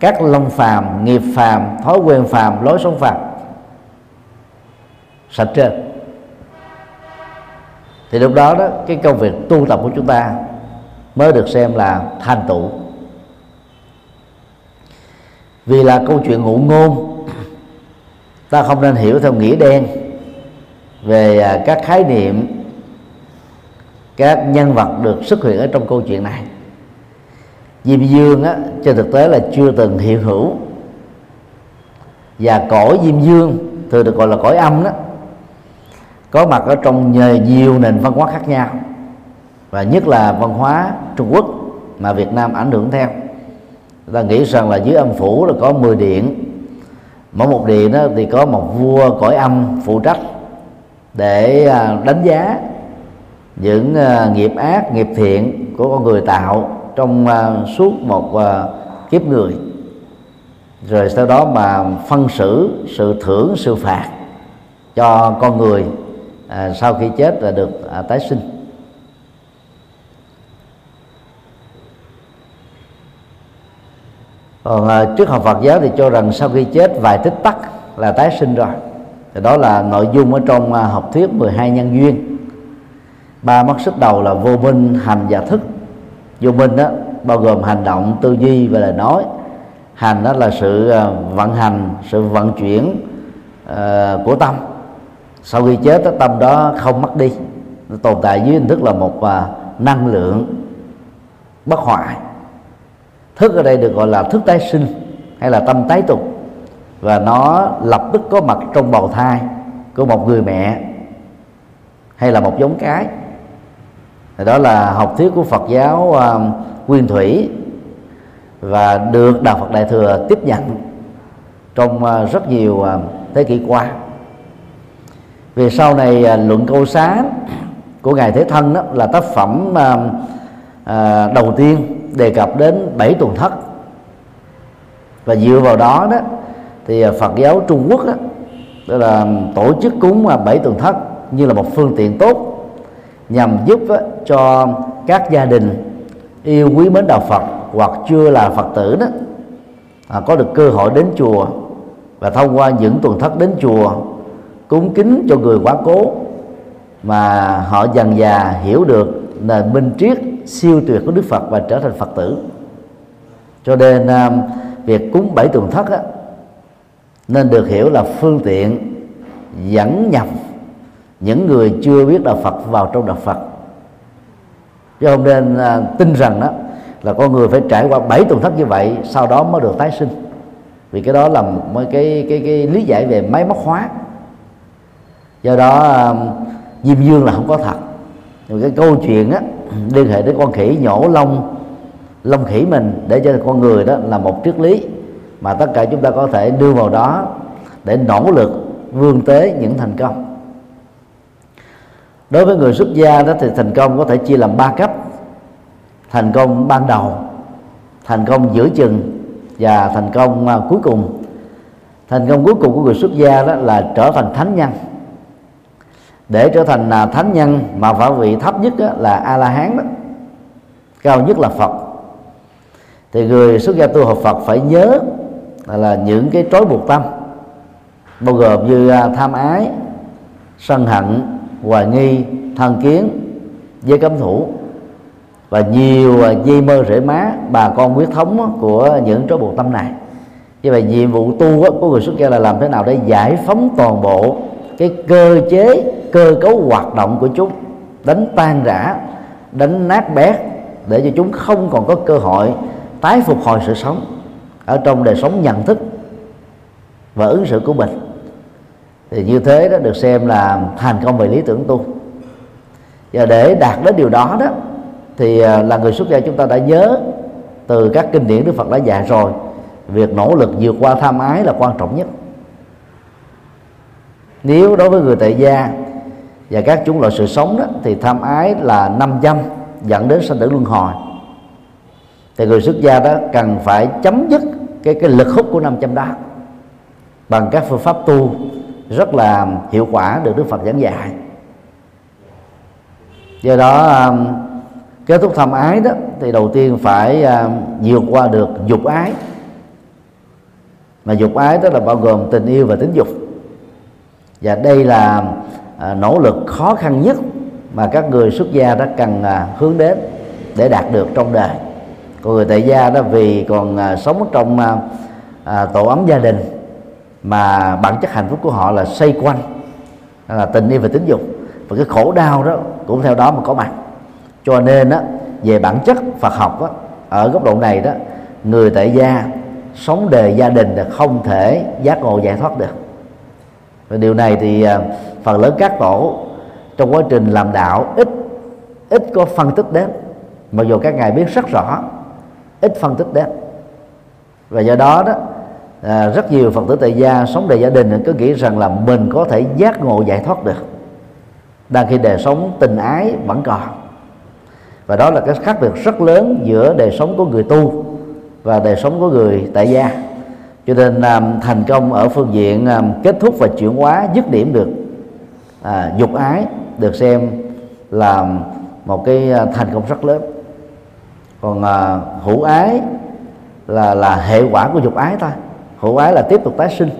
các lông phàm nghiệp phàm thói quen phàm lối sống phàm sạch trên thì lúc đó đó cái công việc tu tập của chúng ta mới được xem là thành tựu vì là câu chuyện ngụ ngôn ta không nên hiểu theo nghĩa đen về à, các khái niệm các nhân vật được xuất hiện ở trong câu chuyện này. Diêm dương á, trên thực tế là chưa từng hiện hữu. Và cõi diêm dương thường được gọi là cõi âm đó có mặt ở trong nhiều nền văn hóa khác nhau và nhất là văn hóa Trung Quốc mà Việt Nam ảnh hưởng theo ta nghĩ rằng là dưới âm phủ là có 10 điện. Mỗi một điện đó thì có một vua cõi âm phụ trách để à, đánh giá những à, nghiệp ác, nghiệp thiện của con người tạo trong à, suốt một kiếp người. Rồi sau đó mà phân xử, sự thưởng, sự phạt cho con người sau khi chết là được tái sinh. Còn à, trước học Phật giáo thì cho rằng sau khi chết vài tích tắc là tái sinh rồi. Thì đó là nội dung ở trong à, học thuyết 12 nhân duyên. Ba mắt sức đầu là vô minh hành và thức. Vô minh đó bao gồm hành động tư duy và lời nói. Hành đó là sự à, vận hành sự vận chuyển uh, của tâm. Sau khi chết đó, tâm đó không mất đi. Nó tồn tại dưới hình thức là một uh, năng lượng bất hoại thức ở đây được gọi là thức tái sinh hay là tâm tái tục. Và nó lập tức có mặt trong bào thai của một người mẹ hay là một giống cái. Đó là học thuyết của Phật giáo uh, Nguyên Thủy và được đạo Phật Đại thừa tiếp nhận trong uh, rất nhiều uh, thế kỷ qua. Về sau này uh, luận câu xá của ngài Thế Thân đó là tác phẩm uh, uh, đầu tiên đề cập đến bảy tuần thất. Và dựa vào đó đó thì à, Phật giáo Trung Quốc đó, đó là tổ chức cúng bảy tuần thất như là một phương tiện tốt nhằm giúp cho các gia đình yêu quý mến đạo Phật hoặc chưa là Phật tử đó à, có được cơ hội đến chùa và thông qua những tuần thất đến chùa cúng kính cho người quá cố mà họ dần già hiểu được nền minh triết siêu tuyệt của Đức Phật và trở thành Phật tử. Cho nên à, việc cúng bảy tuần thất á, nên được hiểu là phương tiện dẫn nhập những người chưa biết đạo Phật vào trong đạo Phật. Chứ không nên à, tin rằng đó là con người phải trải qua bảy tuần thất như vậy sau đó mới được tái sinh. Vì cái đó là một cái cái cái lý giải về máy móc hóa. Do đó à, diêm dương là không có thật rồi cái câu chuyện á, liên hệ đến con khỉ nhổ lông lông khỉ mình để cho con người đó là một triết lý mà tất cả chúng ta có thể đưa vào đó để nỗ lực vươn tới những thành công. Đối với người xuất gia đó thì thành công có thể chia làm ba cấp. Thành công ban đầu, thành công giữa chừng và thành công à, cuối cùng. Thành công cuối cùng của người xuất gia đó là trở thành thánh nhân để trở thành là thánh nhân mà phải vị thấp nhất đó là a la hán đó. Cao nhất là phật. Thì người xuất gia tu học phật phải nhớ là, những cái trói buộc tâm bao gồm như à, tham ái sân hận hoài nghi thân kiến với cấm thủ và nhiều à, dây mơ rễ má bà con huyết thống của những trói buộc tâm này. Như vậy nhiệm vụ tu của người xuất gia là làm thế nào để giải phóng toàn bộ cái cơ chế, cơ cấu hoạt động của chúng. Đánh tan rã, đánh nát bét, để cho chúng không còn có cơ hội tái phục hồi sự sống ở trong đời sống nhận thức và ứng xử của mình. Thì như thế đó được xem là thành công về lý tưởng tu. Và để đạt đến điều đó đó, thì à, là người xuất gia chúng ta đã nhớ từ các kinh điển Đức Phật đã dạy rồi, việc nỗ lực vượt qua tham ái là quan trọng nhất nếu đối với người tại gia và các chúng loại sự sống đó, thì tham ái là năm trăm dẫn đến sanh tử luân hồi. Thì người xuất gia đó cần phải chấm dứt cái cái lực hút của năm trăm đó bằng các phương pháp tu rất là hiệu quả được Đức Phật giảng dạy. Do đó um, kết thúc tham ái đó, thì đầu tiên phải um, vượt qua được dục ái. Mà dục ái đó là bao gồm tình yêu và tính dục và đây là à, nỗ lực khó khăn nhất mà các người xuất gia đã cần à, hướng đến để đạt được trong đời. Còn người tại gia đó vì còn à, sống trong à, à, tổ ấm gia đình mà bản chất hạnh phúc của họ là xoay quanh là tình yêu và tính dục. Và cái khổ đau đó cũng theo đó mà có mặt. Cho nên á về bản chất Phật học á, ở góc độ này đó người tại gia sống đời gia đình là không thể giác ngộ giải thoát được và điều này thì à, phần lớn các tổ trong quá trình làm đạo ít ít có phân tích đến. Mặc dù các ngài biết rất rõ ít phân tích đến. Và do đó đó à, rất nhiều phật tử tại gia sống đời gia đình cứ nghĩ rằng là mình có thể giác ngộ giải thoát được. Đang khi đời sống tình ái vẫn còn. Và đó là cái khác biệt rất lớn giữa đời sống của người tu và đời sống của người tại gia cho nên à, thành công ở phương diện à, kết thúc và chuyển hóa dứt điểm được à, dục ái được xem là một cái à, thành công rất lớn. Còn à, hữu ái là là hệ quả của dục ái ta. Hữu ái là tiếp tục tái sinh.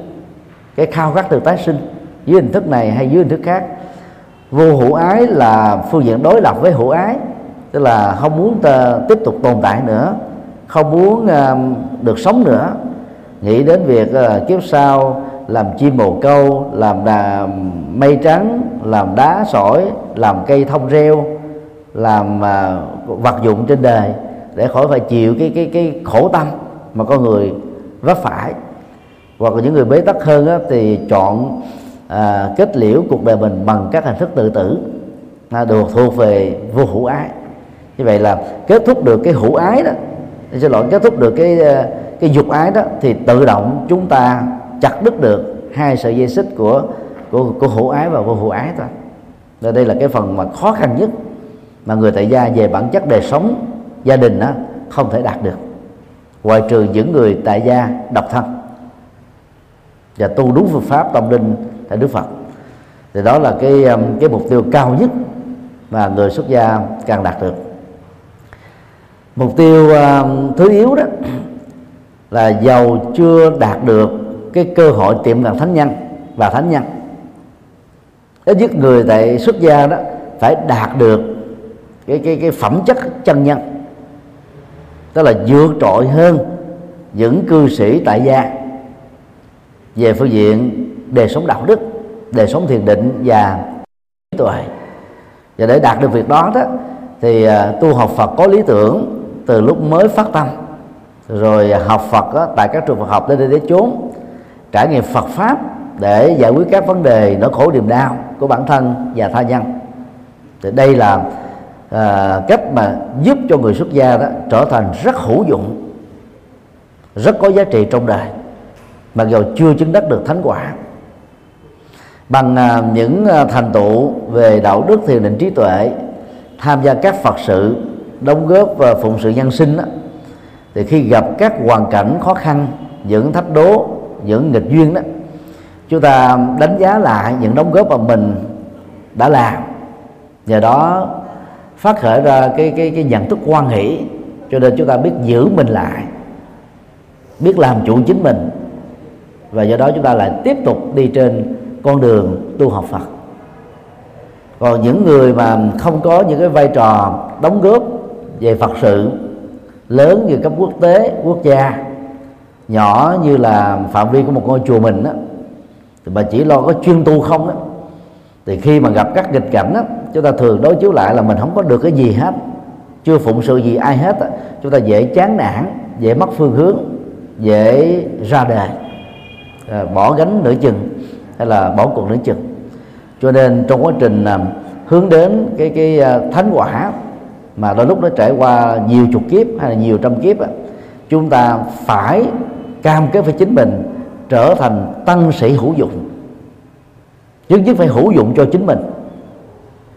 Cái khao khát được tái sinh dưới hình thức này hay dưới hình thức khác. Vô hữu ái là phương diện đối lập với hữu ái tức là không muốn ta tiếp tục tồn tại nữa không muốn uh, được sống nữa nghĩ đến việc là kiếp sau làm chim bồ câu làm đà mây trắng làm đá sỏi làm cây thông reo làm à, vật dụng trên đời để khỏi phải chịu cái cái cái khổ tâm mà con người vấp phải. Hoặc là những người bế tắc hơn á, thì chọn à, kết liễu cuộc đời mình bằng các hình thức tự tử là được thuộc về vô hữu ái. Như vậy là kết thúc được cái hữu ái đó xin lỗi, kết thúc được cái ờ, cái dục ái đó, thì tự động chúng ta chặt đứt được hai sợi dây xích của của của hữu ái và vô hữu ái thôi. Và đây là cái phần mà khó khăn nhất mà người tại gia về bản chất đời sống, gia đình đó không thể đạt được. Ngoại trừ những người tại gia độc thân và tu đúng phương pháp tâm linh tại Đức Phật. Thì đó là cái cái mục tiêu cao nhất mà người xuất gia càng đạt được mục tiêu uh, thứ yếu đó là giàu chưa đạt được cái cơ hội tiệm cận thánh nhân và thánh nhân. Ít nhất người tại xuất gia đó phải đạt được cái cái cái phẩm chất chân nhân tức là vượt trội hơn những cư sĩ tại gia về phương diện đời sống đạo đức đời sống thiền định và trí tuệ. Và để đạt được việc đó đó thì à, tu học Phật có lý tưởng từ lúc mới phát tâm. Rồi học Phật đó, tại các trường Phật học đến đây để chốn trải nghiệm Phật pháp để giải quyết các vấn đề nỗi khổ niềm đau của bản thân và tha nhân. Thì đây là à, cách mà giúp cho người xuất gia đó trở thành rất hữu dụng rất có giá trị trong đời mặc dù chưa chứng đắc được thánh quả. Bằng à, những à, thành tựu về đạo đức thiền định trí tuệ tham gia các phật sự đóng góp và phụng sự nhân sinh đó, thì khi gặp các hoàn cảnh khó khăn những thách đố những nghịch duyên đó chúng ta đánh giá lại những đóng góp mà mình đã làm. Nhờ đó phát khởi ra cái cái cái nhận thức quan hỷ cho nên chúng ta biết giữ mình lại biết làm chủ chính mình và do đó chúng ta lại tiếp tục đi trên con đường tu học Phật. Còn những người mà không có những cái vai trò đóng góp về Phật sự lớn như cấp quốc tế quốc gia nhỏ như là phạm vi của một ngôi chùa mình đó, thì bà chỉ lo có chuyên tu không đó thì khi mà gặp các nghịch cảnh đó, chúng ta thường đối chiếu lại là mình không có được cái gì hết chưa phụng sự gì ai hết đó. chúng ta dễ chán nản dễ mất phương hướng dễ ra đề à, bỏ gánh nửa chừng hay là bỏ cuộc nửa chừng cho nên trong quá trình à, hướng đến cái cái à, thánh quả mà đôi lúc nó trải qua nhiều chục kiếp hay là nhiều trăm kiếp chúng ta phải cam kết với chính mình trở thành tăng sĩ hữu dụng. Chứ nhất phải hữu dụng cho chính mình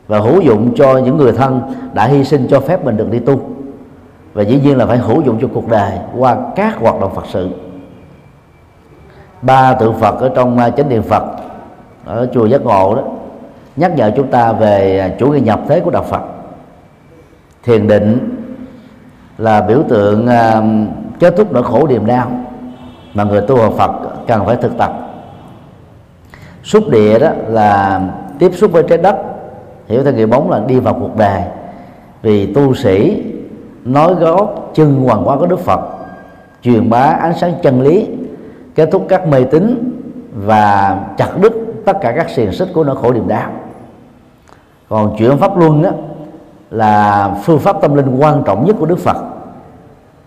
và hữu dụng cho những người thân đã hy sinh cho phép mình được đi tu. Và dĩ nhiên là phải hữu dụng cho cuộc đời qua các hoạt động Phật sự. Ba tượng Phật ở trong à, chánh điện Phật, ở chùa Giác Ngộ đó, nhắc nhở chúng ta về à, chủ nghĩa nhập thế của đạo Phật thiền định là biểu tượng uh, kết thúc nỗi khổ niềm đau mà người tu học Phật cần phải thực tập xúc địa đó là tiếp xúc với trái đất hiểu theo nghĩa bóng là đi vào cuộc đời vì tu sĩ nói gót chân hoàng hóa của Đức Phật truyền bá ánh sáng chân lý kết thúc các mê tín và chặt đứt tất cả các xiềng xích của nỗi khổ niềm đau còn chuyển pháp luân đó là phương pháp tâm linh quan trọng nhất của Đức Phật.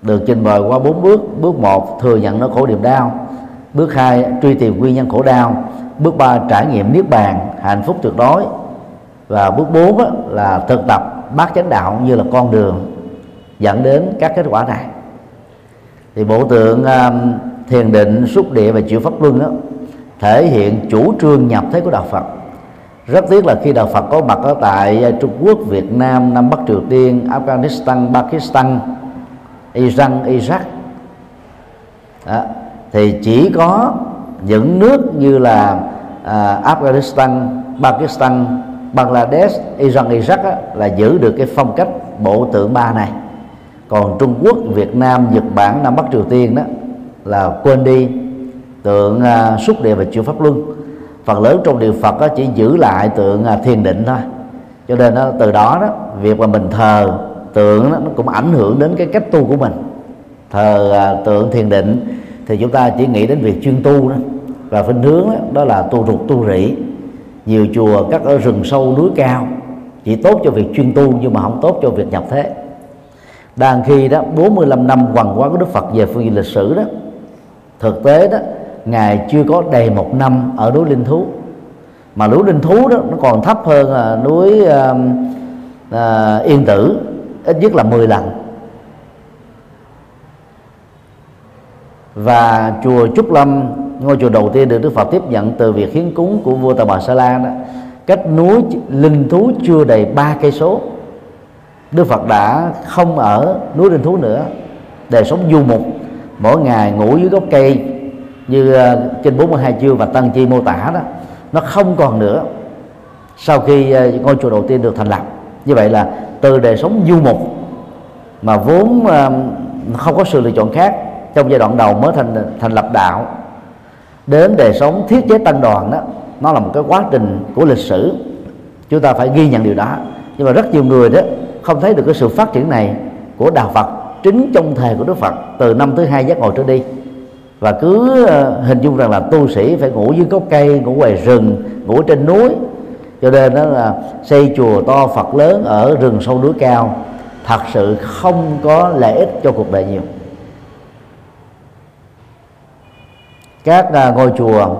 Được trình bày qua bốn bước. Bước một thừa nhận nỗi khổ niềm đau. Bước hai truy tìm nguyên nhân khổ đau. Bước ba trải nghiệm niết bàn hạnh phúc tuyệt đối. Và bước bốn là thực tập bát chánh đạo như là con đường dẫn đến các kết quả này. Thì bộ tượng um, thiền định xúc địa và chịu pháp luân đó thể hiện chủ trương nhập thế của đạo Phật rất tiếc là khi đạo Phật có mặt ở tại à, Trung Quốc, Việt Nam, Nam Bắc Triều Tiên, Afghanistan, Pakistan, Iran, Iraq đó, thì chỉ có những nước như là à, Afghanistan, Pakistan, Bangladesh, Iran, Iraq á, là giữ được cái phong cách bộ tượng ba này. Còn Trung Quốc, Việt Nam, Nhật Bản, Nam Bắc Triều Tiên đó là quên đi tượng à, uh, xúc địa và chịu pháp luân phần lớn trong điều Phật đó chỉ giữ lại tượng à, thiền định thôi. Cho nên đó, từ đó đó việc mà mình thờ tượng đó, nó cũng ảnh hưởng đến cái cách tu của mình. Thờ à, tượng thiền định thì chúng ta chỉ nghĩ đến việc chuyên tu đó. Và phân hướng đó, đó là tu rụt tu rỉ. Nhiều chùa cắt ở rừng sâu núi cao chỉ tốt cho việc chuyên tu nhưng mà không tốt cho việc nhập thế. Đang khi đó 45 năm hoàng hóa của Đức Phật về phương diện lịch sử đó thực tế đó ngài chưa có đầy một năm ở núi linh thú. Mà núi linh thú đó nó còn thấp hơn là núi uh, uh, yên tử ít nhất là 10 lần. Và chùa Trúc Lâm ngôi chùa đầu tiên được Đức Phật tiếp nhận từ việc hiến cúng của vua Tà Bà Sa La đó cách núi linh thú chưa đầy ba cây số. Đức Phật đã không ở núi linh thú nữa đời sống du mục mỗi ngày ngủ dưới gốc cây như uh, trên 42 chương và tăng chi mô tả đó nó không còn nữa. Sau khi ờ, ngôi chùa đầu tiên được thành lập như vậy là từ đời sống du mục mà vốn ờ, không có sự lựa chọn khác trong giai đoạn đầu mới thành thành lập đạo đến đời sống thiết chế tăng đoàn đó nó là một cái quá trình của lịch sử. Chúng ta phải ghi nhận điều đó. Nhưng mà rất nhiều người đó không thấy được cái sự phát triển này của đạo Phật chính trong thời của Đức Phật từ năm thứ hai giác ngộ trở đi và cứ ờ, hình dung rằng là tu sĩ phải ngủ dưới gốc cây, ngủ ngoài rừng, ngủ trên núi. Cho nên đó là xây chùa to Phật lớn ở rừng sâu núi cao, thật sự không có lợi ích cho cuộc đời nhiều. Các à, ngôi chùa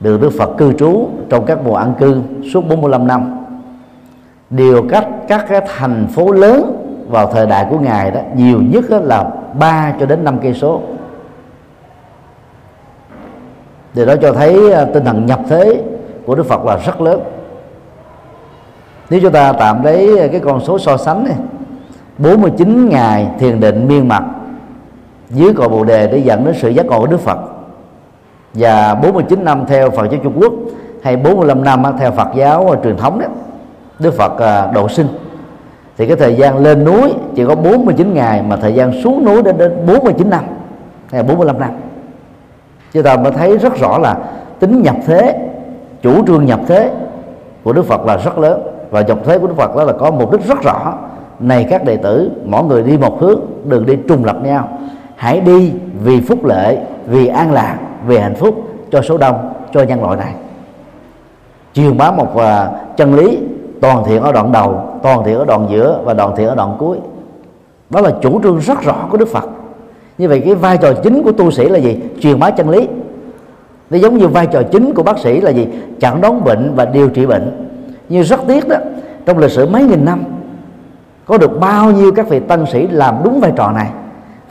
được Đức Phật cư trú trong các mùa ăn cư suốt 45 năm điều cách các cái thành phố lớn vào thời đại của ngài đó, nhiều nhất là 3 cho đến 5 cây số điều đó cho thấy à, tinh thần nhập thế của Đức Phật là rất lớn. Nếu chúng ta tạm lấy cái con số so sánh này 49 ngày thiền định miên mặt dưới cội bồ đề để dẫn đến sự giác ngộ của Đức Phật, và 49 năm theo Phật giáo Trung Quốc, hay 45 năm theo Phật giáo truyền thống đó, Đức Phật à, độ sinh. Thì cái thời gian lên núi chỉ có 49 ngày mà thời gian xuống núi đến đến 49 năm, hay 45 năm chúng ta mới thấy rất rõ là tính nhập thế chủ trương nhập thế của Đức Phật là rất lớn. Và nhập thế của Đức Phật đó là có mục đích rất rõ. Này các đệ tử mỗi người đi một hướng đừng đi trùng lập nhau. Hãy đi vì phúc lệ vì an lạc vì hạnh phúc cho số đông cho nhân loại này. Truyền bá một uh, chân lý toàn thiện ở đoạn đầu toàn thiện ở đoạn giữa và toàn thiện ở đoạn cuối. Đó là chủ trương rất rõ của đức phật như vậy cái vai trò chính của tu sĩ là gì? Truyền bá chân lý. Nó giống như vai trò chính của bác sĩ là gì? Chẩn đoán bệnh và điều trị bệnh. Như rất tiếc đó trong lịch sử mấy nghìn năm có được bao nhiêu các vị tân sĩ làm đúng vai trò này?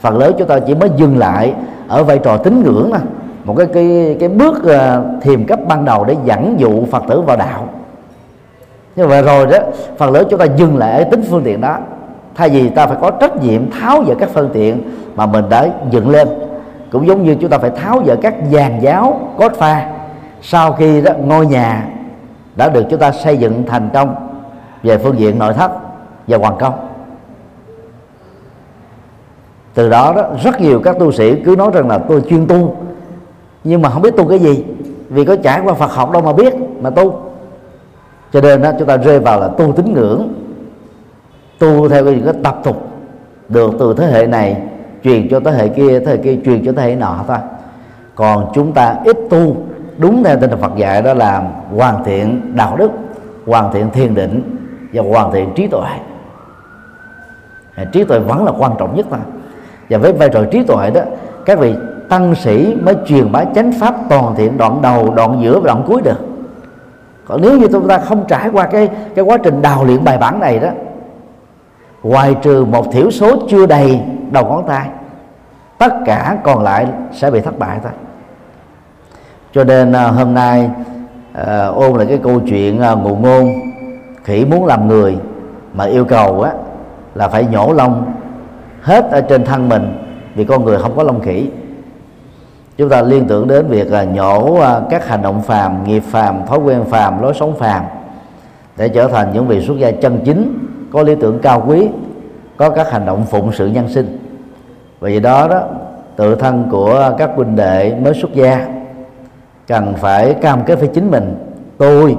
Phần lớn chúng ta chỉ mới dừng lại ở vai trò tín ngưỡng mà một cái cái cái bước ờ, uh, thiềm cấp ban đầu để dẫn dụ phật tử vào đạo. Như vậy rồi đó phần lớn chúng ta dừng lại ở tính phương tiện đó thay vì ta phải có trách nhiệm tháo dỡ các phương tiện mà mình đã dựng lên cũng giống như chúng ta phải tháo dỡ các giàn giáo cốt pha. Sau khi đó ngôi nhà đã được chúng ta xây dựng thành công về phương diện nội thất và hoàn công. Từ đó đó rất nhiều các tu sĩ cứ nói rằng là tôi chuyên tu nhưng mà không biết tu cái gì vì có trải qua Phật học đâu mà biết mà tu. Cho nên đó, chúng ta rơi vào là tu tín ngưỡng tu theo cái, cái tập tục được từ thế hệ này truyền cho thế hệ kia thế hệ kia truyền cho thế hệ nọ thôi. Còn chúng ta ít tu đúng theo tinh thần Phật dạy đó là hoàn thiện đạo đức hoàn thiện thiền định và hoàn thiện trí tuệ. Trí tuệ vẫn là quan trọng nhất mà và với vai trò trí tuệ đó các vị tăng sĩ mới truyền bá chánh pháp toàn thiện đoạn đầu đoạn giữa và đoạn cuối được. Còn nếu như chúng ta không trải qua cái cái quá trình đào luyện bài bản này đó ngoài trừ một thiểu số chưa đầy đầu ngón tay tất cả còn lại sẽ bị thất bại thôi. Cho nên à, hôm nay à, ôn lại cái câu chuyện à, ngụ ngôn khỉ muốn làm người mà yêu cầu á là phải nhổ lông hết ở trên thân mình vì con người không có lông khỉ. Chúng ta liên tưởng đến việc là nhổ à, các hành động phàm nghiệp phàm thói quen phàm lối sống phàm để trở thành những vị xuất gia chân chính có lý tưởng cao quý, có các hành động phụng sự nhân sinh. Và vì đó đó, tự thân của các huynh đệ mới xuất gia, cần phải cam kết với chính mình, tôi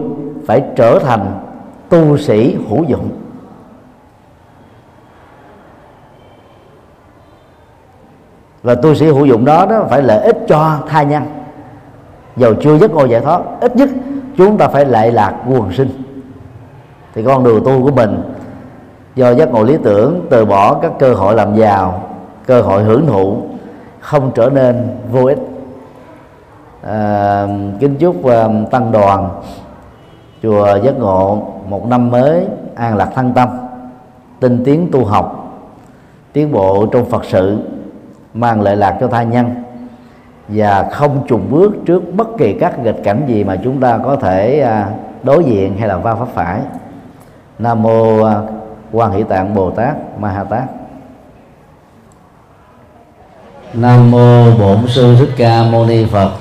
phải trở thành tu sĩ hữu dụng. Và tu sĩ hữu dụng đó đó phải lợi ích cho tha nhân. Dầu chưa giấc ngồi giải thoát, ít nhất chúng ta phải lệ lạc quần sinh. Thì con đường tu của mình do giác ngộ lý tưởng từ bỏ các cơ hội làm giàu cơ hội hưởng thụ không trở nên vô ích. À, kính chúc à, tăng đoàn chùa giác ngộ một năm mới an lạc thăng tâm tinh tiến tu học tiến bộ trong phật sự mang lợi lạc cho tha nhân và không trùng bước trước bất kỳ các nghịch cảnh gì mà chúng ta có thể à, đối diện hay là va pháp phải. Nam mô à, quan hỷ tạng, bồ tát, ma ha tát. Nam mô bổn sư thích ca mâu ni phật.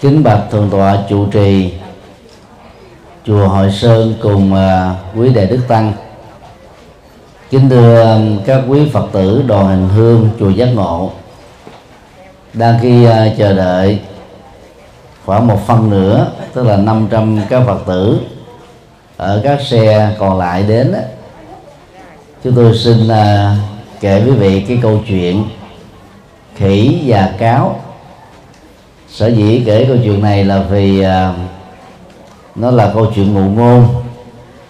Kính bạch thượng tọa trụ trì, chùa hội sơn cùng à, quý đệ đức tăng. Kính thưa à, các quý phật tử đoàn hành hương, chùa giác ngộ. Đang khi à, chờ đợi khoảng một phân nữa tức là 500 các phật tử ở các xe còn lại đến chúng tôi xin uh, kể quý vị cái câu chuyện khỉ và cáo. Sở dĩ kể câu chuyện này là vì uh, nó là câu chuyện ngụ ngôn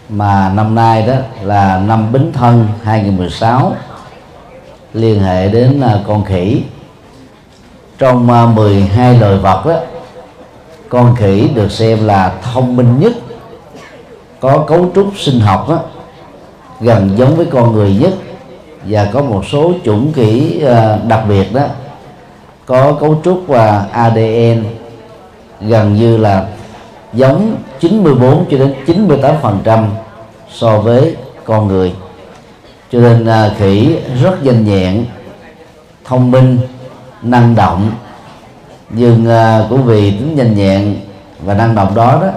mà năm nay đó là năm Bính Thân 2016 liên hệ đến uh, con khỉ. Trong 12 loài vật đó con khỉ được xem là thông minh nhất có cấu trúc sinh học đó, gần giống với con người nhất và có một số chủng kỹ à, đặc biệt đó có cấu trúc và ADN gần như là giống 94 cho đến 98 phần trăm so với con người. Cho nên à, khỉ rất nhanh nhẹn thông minh năng động nhưng à, cũng vì tính nhanh nhẹn và năng động đó đó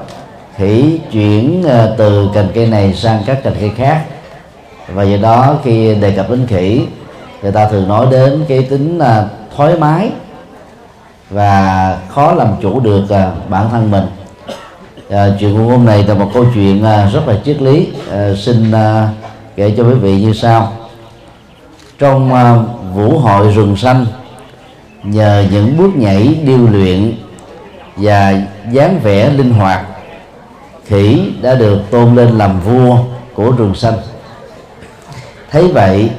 khỉ chuyển ờ, từ cành cây này sang các cành cây khác. Và do đó khi đề cập đến khỉ người ta thường nói đến cái tính ờ, thoải mái và khó làm chủ được ờ, bản thân mình. À, chuyện của hôm nay là một câu chuyện rất là triết lý à, xin kể cho quý vị như sau. Trong vũ hội rừng xanh nhờ những bước nhảy điêu luyện và dáng vẻ linh hoạt khỉ đã được tôn lên làm vua của rừng xanh. Thấy vậy,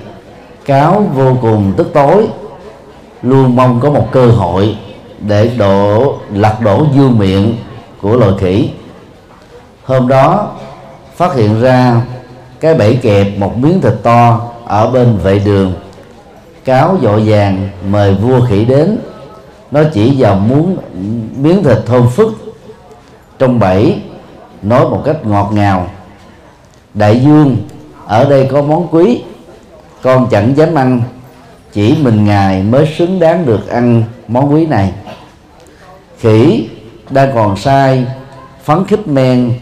cáo vô cùng tức tối, luôn mong có một cơ hội để đổ, lật đổ dương miệng của loài khỉ. Hôm đó, phát hiện ra cái bẫy kẹp một miếng thịt to ở bên vệ đường. Cáo dội vàng mời vua khỉ đến. Nó chỉ vào muốn miếng thịt thơm phức. Trong bẫy nói một cách ngọt ngào. Đại dương, ở đây có món quý. Con chẳng dám ăn. Chỉ mình ngài mới xứng đáng được ăn món quý này. Khỉ đang còn sai, phấn khích men,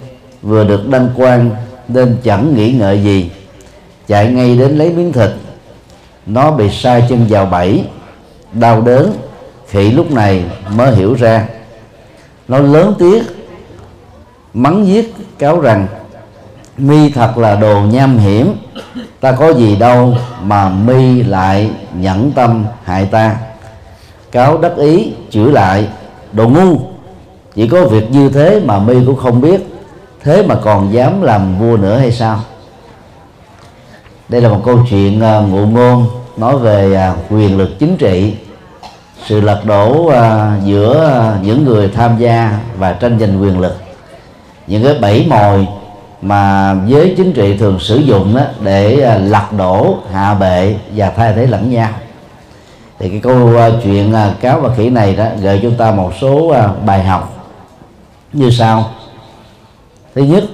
vừa được đăng quang nên chẳng nghĩ ngợi gì. Chạy ngay đến lấy miếng thịt. Nó bị sai chân vào bẫy. Đau đớn, khỉ lúc này mới hiểu ra. Nó lớn tiếng mắng giết cáo rằng, mi thật là đồ nham hiểm, ta có gì đâu mà mi lại nhẫn tâm hại ta. Cáo đắc ý chửi lại, đồ ngu, chỉ có việc như thế mà mi cũng không biết, thế mà còn dám làm vua nữa hay sao? Đây là một câu chuyện à, ngụ ngôn nói về à, quyền lực chính trị, sự lật đổ à, giữa những người tham gia và tranh giành quyền lực những cái bẫy mồi mà giới chính trị thường sử dụng đó để à, lật đổ hạ bệ và thay thế lẫn nhau. Thì cái câu à, chuyện à, cáo và khỉ này đó gợi chúng ta một số bài học như sau. Thứ nhất,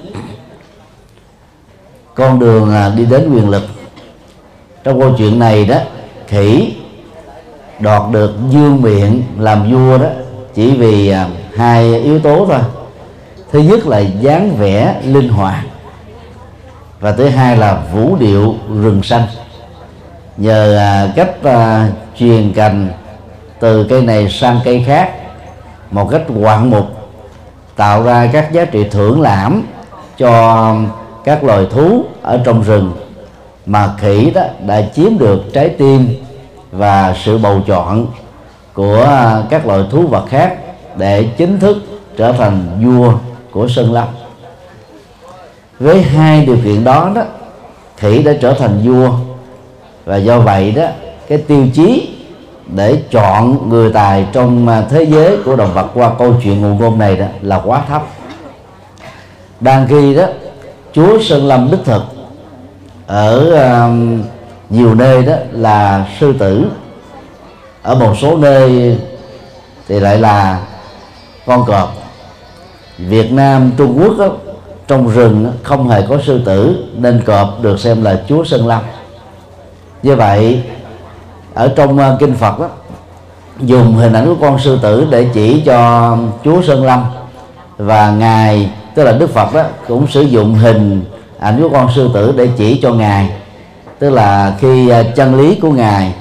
con đường đi đến quyền lực. Trong câu chuyện này đó, khỉ đoạt được dương miệng làm vua đó chỉ vì hai yếu tố thôi thứ nhất là dáng vẻ linh hoạt. Và thứ hai là vũ điệu rừng xanh. Nhờ à, cách à, truyền cành từ cây này sang cây khác một cách ngoạn mục tạo ra các giá trị thưởng lãm cho các loài thú ở trong rừng mà khỉ đó đã chiếm được trái tim và sự bầu chọn của à, các loài thú vật khác để chính thức trở thành vua của sơn lâm. Với hai điều kiện đó đó khỉ đã trở thành vua và do vậy đó cái tiêu chí để chọn người tài trong à, thế giới của động vật qua câu chuyện nguồn ngôn này đó là quá thấp. Đang khi đó chúa sơn lâm đích thực ở uh, nhiều nơi đó là sư tử. Ở một số nơi thì lại là con cọp. Việt Nam Trung Quốc đó, trong rừng không hề có sư tử nên cọp được xem là chúa sơn lâm. Như vậy ở trong ờ, kinh Phật đó dùng hình ảnh của con sư tử để chỉ cho chúa sơn lâm. Và ngài tức là đức phật đó cũng sử dụng hình ảnh của con sư tử để chỉ cho ngài. Tức là khi ờ, chân lý của ngài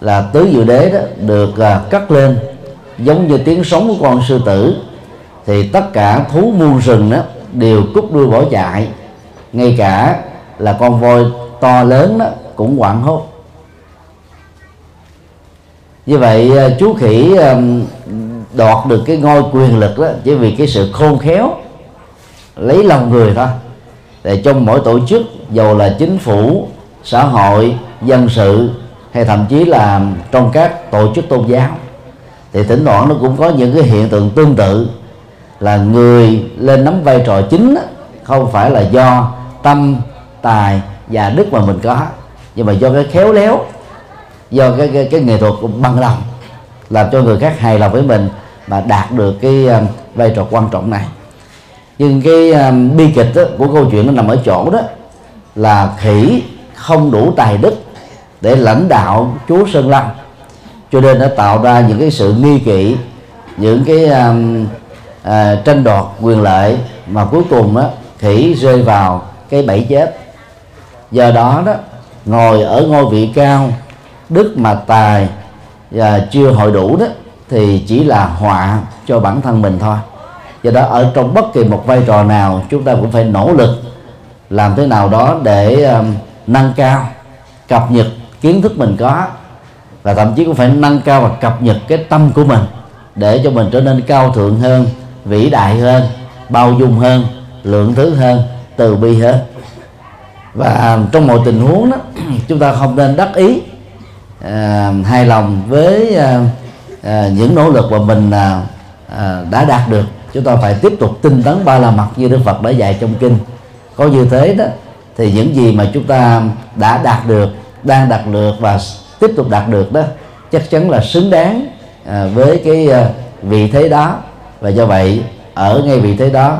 là tứ diệu đế đó được cắt cất lên giống như tiếng sống của con sư tử thì tất cả thú muôn rừng đó đều cút đuôi bỏ chạy. Ngay cả là con voi to lớn đó cũng hoảng hốt. Như vậy à, chú khỉ đoạt được cái ngôi quyền lực đó chỉ vì cái sự khôn khéo, lấy lòng người thôi. Để trong mỗi tổ chức dầu là chính phủ, xã hội, dân sự, hay thậm chí là trong các tổ chức tôn giáo, thì thỉnh thoảng nó cũng có những cái hiện tượng tương tự là người lên nắm vai trò chính không phải là do tâm tài và đức mà mình có. Nhưng mà do cái khéo léo do cái cái, cái nghệ thuật bằng lòng làm cho người khác hài lòng với mình và đạt được cái ờ, vai trò quan trọng này. Nhưng cái um, bi kịch đó, của câu chuyện nó nằm ở chỗ đó là khỉ không đủ tài đức để lãnh đạo chúa sơn lâm cho nên đã tạo ra những cái sự nghi kỵ những cái um, à, tranh đoạt quyền lợi mà cuối cùng đó khỉ rơi vào cái bẫy chết. Do đó đó ngồi ở ngôi vị cao đức mà tài và chưa hội đủ đó thì chỉ là họa cho bản thân mình thôi. Do đó ở trong bất kỳ một vai trò nào chúng ta cũng phải nỗ lực làm thế nào đó để um, nâng cao cập nhật kiến thức mình có. Và thậm chí cũng phải nâng cao và cập nhật cái tâm của mình để cho mình trở nên cao thượng hơn vĩ đại hơn bao dung hơn lượng thứ hơn từ bi hơn và trong mọi tình huống đó (clears throat) chúng ta không nên đắc ý à, hài lòng với à, à, những nỗ lực mà mình à, à, đã đạt được. Chúng ta phải tiếp tục tinh tấn ba la mật như đức phật đã dạy trong kinh. Có như thế đó thì những gì mà chúng ta đã đạt được đang đạt được và tiếp tục đạt được đó chắc chắn là xứng đáng à, với cái à, vị thế đó và do vậy ở ngay vị thế đó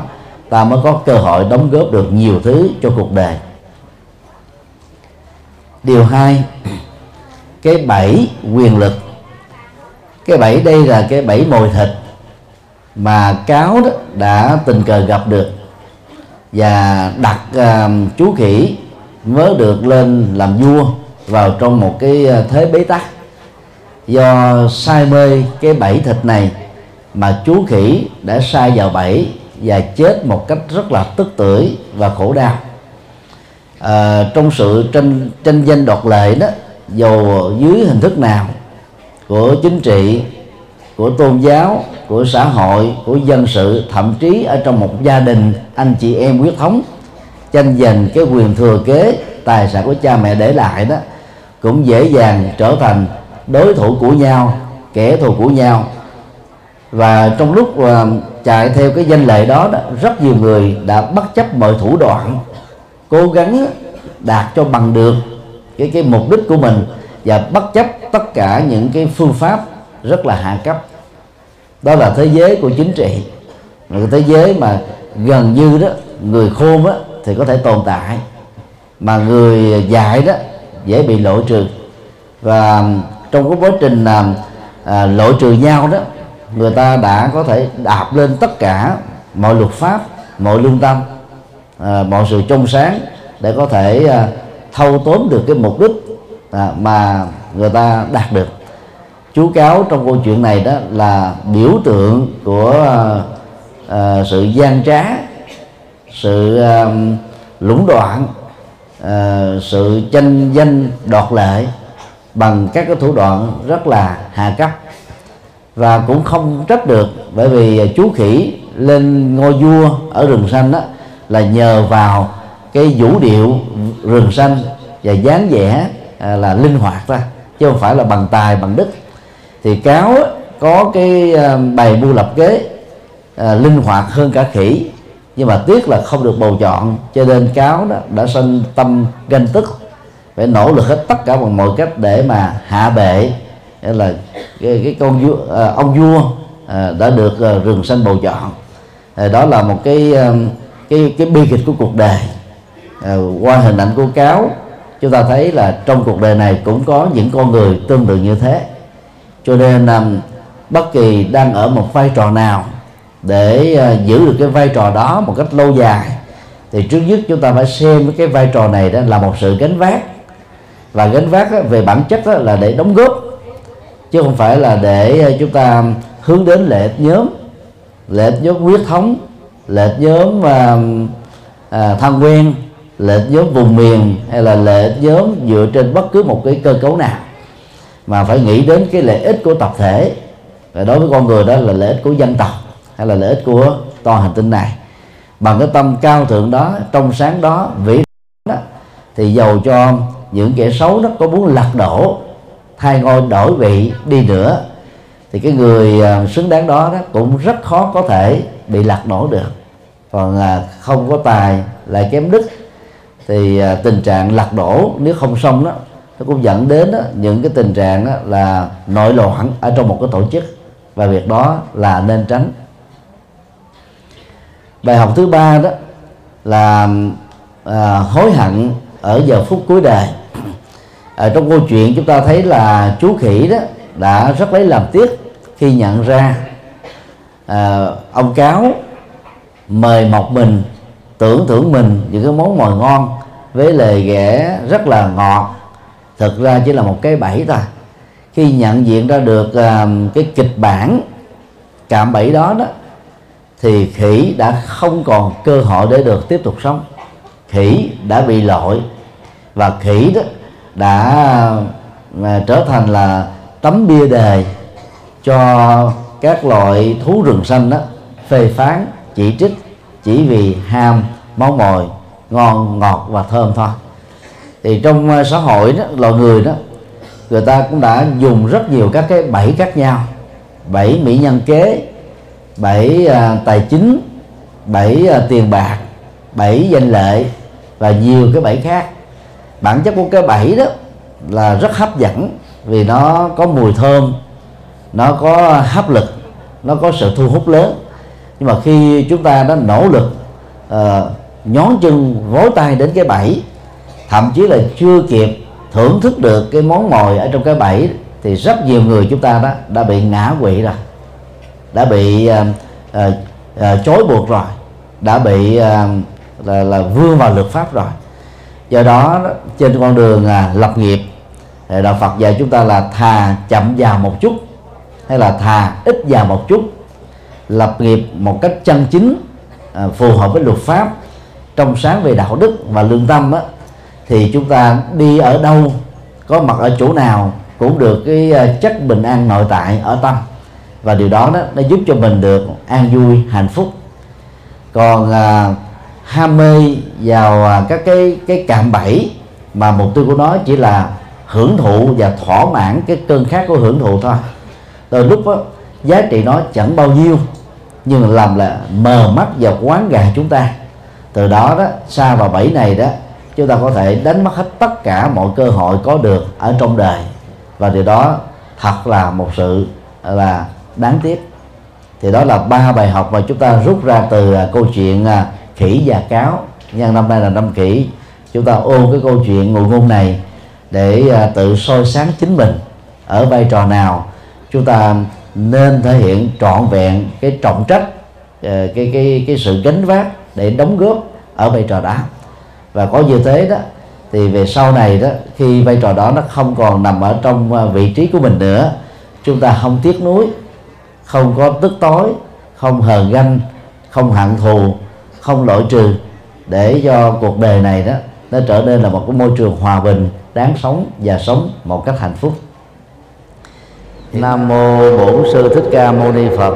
ta mới có cơ hội đóng góp được nhiều thứ cho cuộc đời. Điều hai cái bẫy quyền lực. Cái bẫy đây là cái bẫy mồi thịt mà cáo đó đã tình cờ gặp được và đặt uh, chú khỉ mới được lên làm vua vào trong một cái à, thế bế tắc. Do say mê cái bẫy thịt này mà chú khỉ đã sai vào bẫy và chết một cách rất là tức tưởi và khổ đau. À, trong sự tranh tranh danh đoạt lệ đó dù dưới hình thức nào của chính trị của tôn giáo của xã hội của dân sự thậm chí ở trong một gia đình anh chị em huyết thống tranh giành cái quyền thừa kế tài sản của cha mẹ để lại đó cũng dễ dàng trở thành đối thủ của nhau kẻ thù của nhau và trong lúc uh, chạy theo cái danh lệ đó, đó rất nhiều người đã bất chấp mọi thủ đoạn cố gắng đạt cho bằng được cái cái mục đích của mình và bất chấp tất cả những cái phương pháp rất là hạ cấp. Đó là thế giới của chính trị. Một thế giới mà gần như đó người khôn đó thì có thể tồn tại mà người dạy đó dễ bị lộ trừ. Và trong cái quá trình à, à, lộ trừ nhau đó người ta đã có thể đạp lên tất cả mọi luật pháp mọi lương tâm à, mọi sự trong sáng để có thể à, thâu tóm được cái mục đích à, mà người ta đạt được. Chú cáo trong câu chuyện này đó là biểu tượng của à, à sự gian trá sự à, lũng đoạn à, sự tranh danh đoạt lệ bằng các cái thủ đoạn rất là hạ cấp và cũng không trách được bởi vì chú khỉ lên ngôi vua ở rừng xanh đó là nhờ vào cái vũ điệu rừng xanh và dáng vẻ à, là linh hoạt ra chứ không phải là bằng tài bằng đức. Thì cáo có cái à, bài bày mưu lập kế à, linh hoạt hơn cả khỉ nhưng mà tiếc là không được bầu chọn cho nên cáo đó đã sinh tâm ganh tức phải nỗ lực hết tất cả bằng mọi cách để mà hạ bệ là cái, cái con vua à, ông vua à, đã được à, rừng xanh bầu chọn. À, đó là một cái à, cái cái bi kịch của cuộc đời. À, qua hình ảnh của cáo chúng ta thấy là trong cuộc đời này cũng có những con người tương tự như thế. Cho nên à, bất kỳ đang ở một vai trò nào để à, giữ được cái vai trò đó một cách lâu dài thì trước nhất chúng ta phải xem cái vai trò này đó là một sự gánh vác. Và gánh vác á, về bản chất á, là để đóng góp chứ không phải là để ờ, chúng ta hướng đến lợi ích nhóm lợi ích nhóm huyết thống lợi ích nhóm à, à, thân quen lợi ích nhóm vùng miền hay là lợi ích nhóm dựa trên bất cứ một cái cơ cấu nào. Mà phải nghĩ đến cái lợi ích của tập thể. Và đối với con người đó là lợi ích của dân tộc hay là lợi ích của toàn hành tinh này. Bằng cái tâm cao thượng đó trong sáng đó vĩ đó thì giàu cho những kẻ xấu đó có muốn lật đổ thay ngôi đổi vị đi nữa. Thì cái người à, xứng đáng đó, đó cũng rất khó có thể bị lật đổ được. Còn là không có tài lại kém đức thì à, tình trạng lật đổ nếu không xong đó nó cũng dẫn đến đó, những cái tình trạng đó là nội loạn ở trong một cái tổ chức. Và việc đó là nên tránh. Bài học thứ ba đó là à, hối hận ở giờ phút cuối đời ở trong câu chuyện chúng ta thấy là chú khỉ đó đã rất lấy làm tiếc khi nhận ra à, ông cáo mời mọc mình tưởng thưởng mình những cái món mồi ngon với lời ghẻ rất là ngọt. Thực ra chỉ là một cái bẫy thôi. Khi nhận diện ra được à, cái kịch bản cạm bẫy đó đó thì khỉ đã không còn cơ hội để được tiếp tục sống. Khỉ đã bị lội và khỉ đó đã à, trở thành là tấm bia đề cho các loại thú rừng xanh đó phê phán chỉ trích chỉ vì ham máu mồi ngon ngọt và thơm thôi. Thì trong à, xã hội đó loài người đó người ta cũng đã dùng rất nhiều các cái bẫy khác nhau. Bẫy mỹ nhân kế bẫy à, tài chính bẫy à, tiền bạc bẫy danh lợi và nhiều cái bẫy khác bản chất của cái bẫy đó là rất hấp dẫn vì nó có mùi thơm nó có hấp lực nó có sự thu hút lớn. Nhưng mà khi chúng ta đã nỗ lực uh, nhón chân vối tay đến cái bẫy thậm chí là chưa kịp thưởng thức được cái món mồi ở trong cái bẫy thì rất nhiều người chúng ta đó đã bị ngã quỵ rồi đã bị uh, uh, uh, chối buộc rồi đã bị uh, là, là vương vào luật pháp rồi do đó trên con đường à, lập nghiệp đạo Phật dạy chúng ta là thà chậm già một chút hay là thà ít già một chút. Lập nghiệp một cách chân chính à, phù hợp với luật pháp trong sáng về đạo đức và lương tâm á, thì chúng ta đi ở đâu có mặt ở chỗ nào cũng được cái à, chất bình an nội tại ở tâm. Và điều đó đó nó giúp cho mình được an vui hạnh phúc. Còn à, ham mê vào à, các cái cái cạm bẫy mà mục tiêu của nó chỉ là hưởng thụ và thỏa mãn cái cơn khát của hưởng thụ thôi. Đôi lúc đó, giá trị nó chẳng bao nhiêu nhưng làm là mờ mắt vào quán gà chúng ta. Từ đó đó xa vào bẫy này đó chúng ta có thể đánh mất hết tất cả mọi cơ hội có được ở trong đời. Và điều đó thật là một sự là đáng tiếc. Thì đó là ba bài học mà chúng ta rút ra từ à, câu chuyện à, khỉ và cáo. Nhân năm nay là năm khỉ. Chúng ta ôn cái câu chuyện ngụ ngôn này để à, tự soi sáng chính mình ở vai trò nào. Chúng ta nên thể hiện trọn vẹn cái trọng trách à, cái cái cái sự gánh vác để đóng góp ở vai trò đó và có như thế đó, thì về sau này đó, khi vai trò đó nó không còn nằm ở trong à, vị trí của mình nữa, chúng ta không tiếc nuối, không có tức tối, không hờn ganh, không hận thù không loại trừ để cho cuộc đời này đó nó trở nên là một cái môi trường hòa bình đáng sống và sống một cách hạnh phúc. Nam mô bổn sư thích ca mâu ni phật.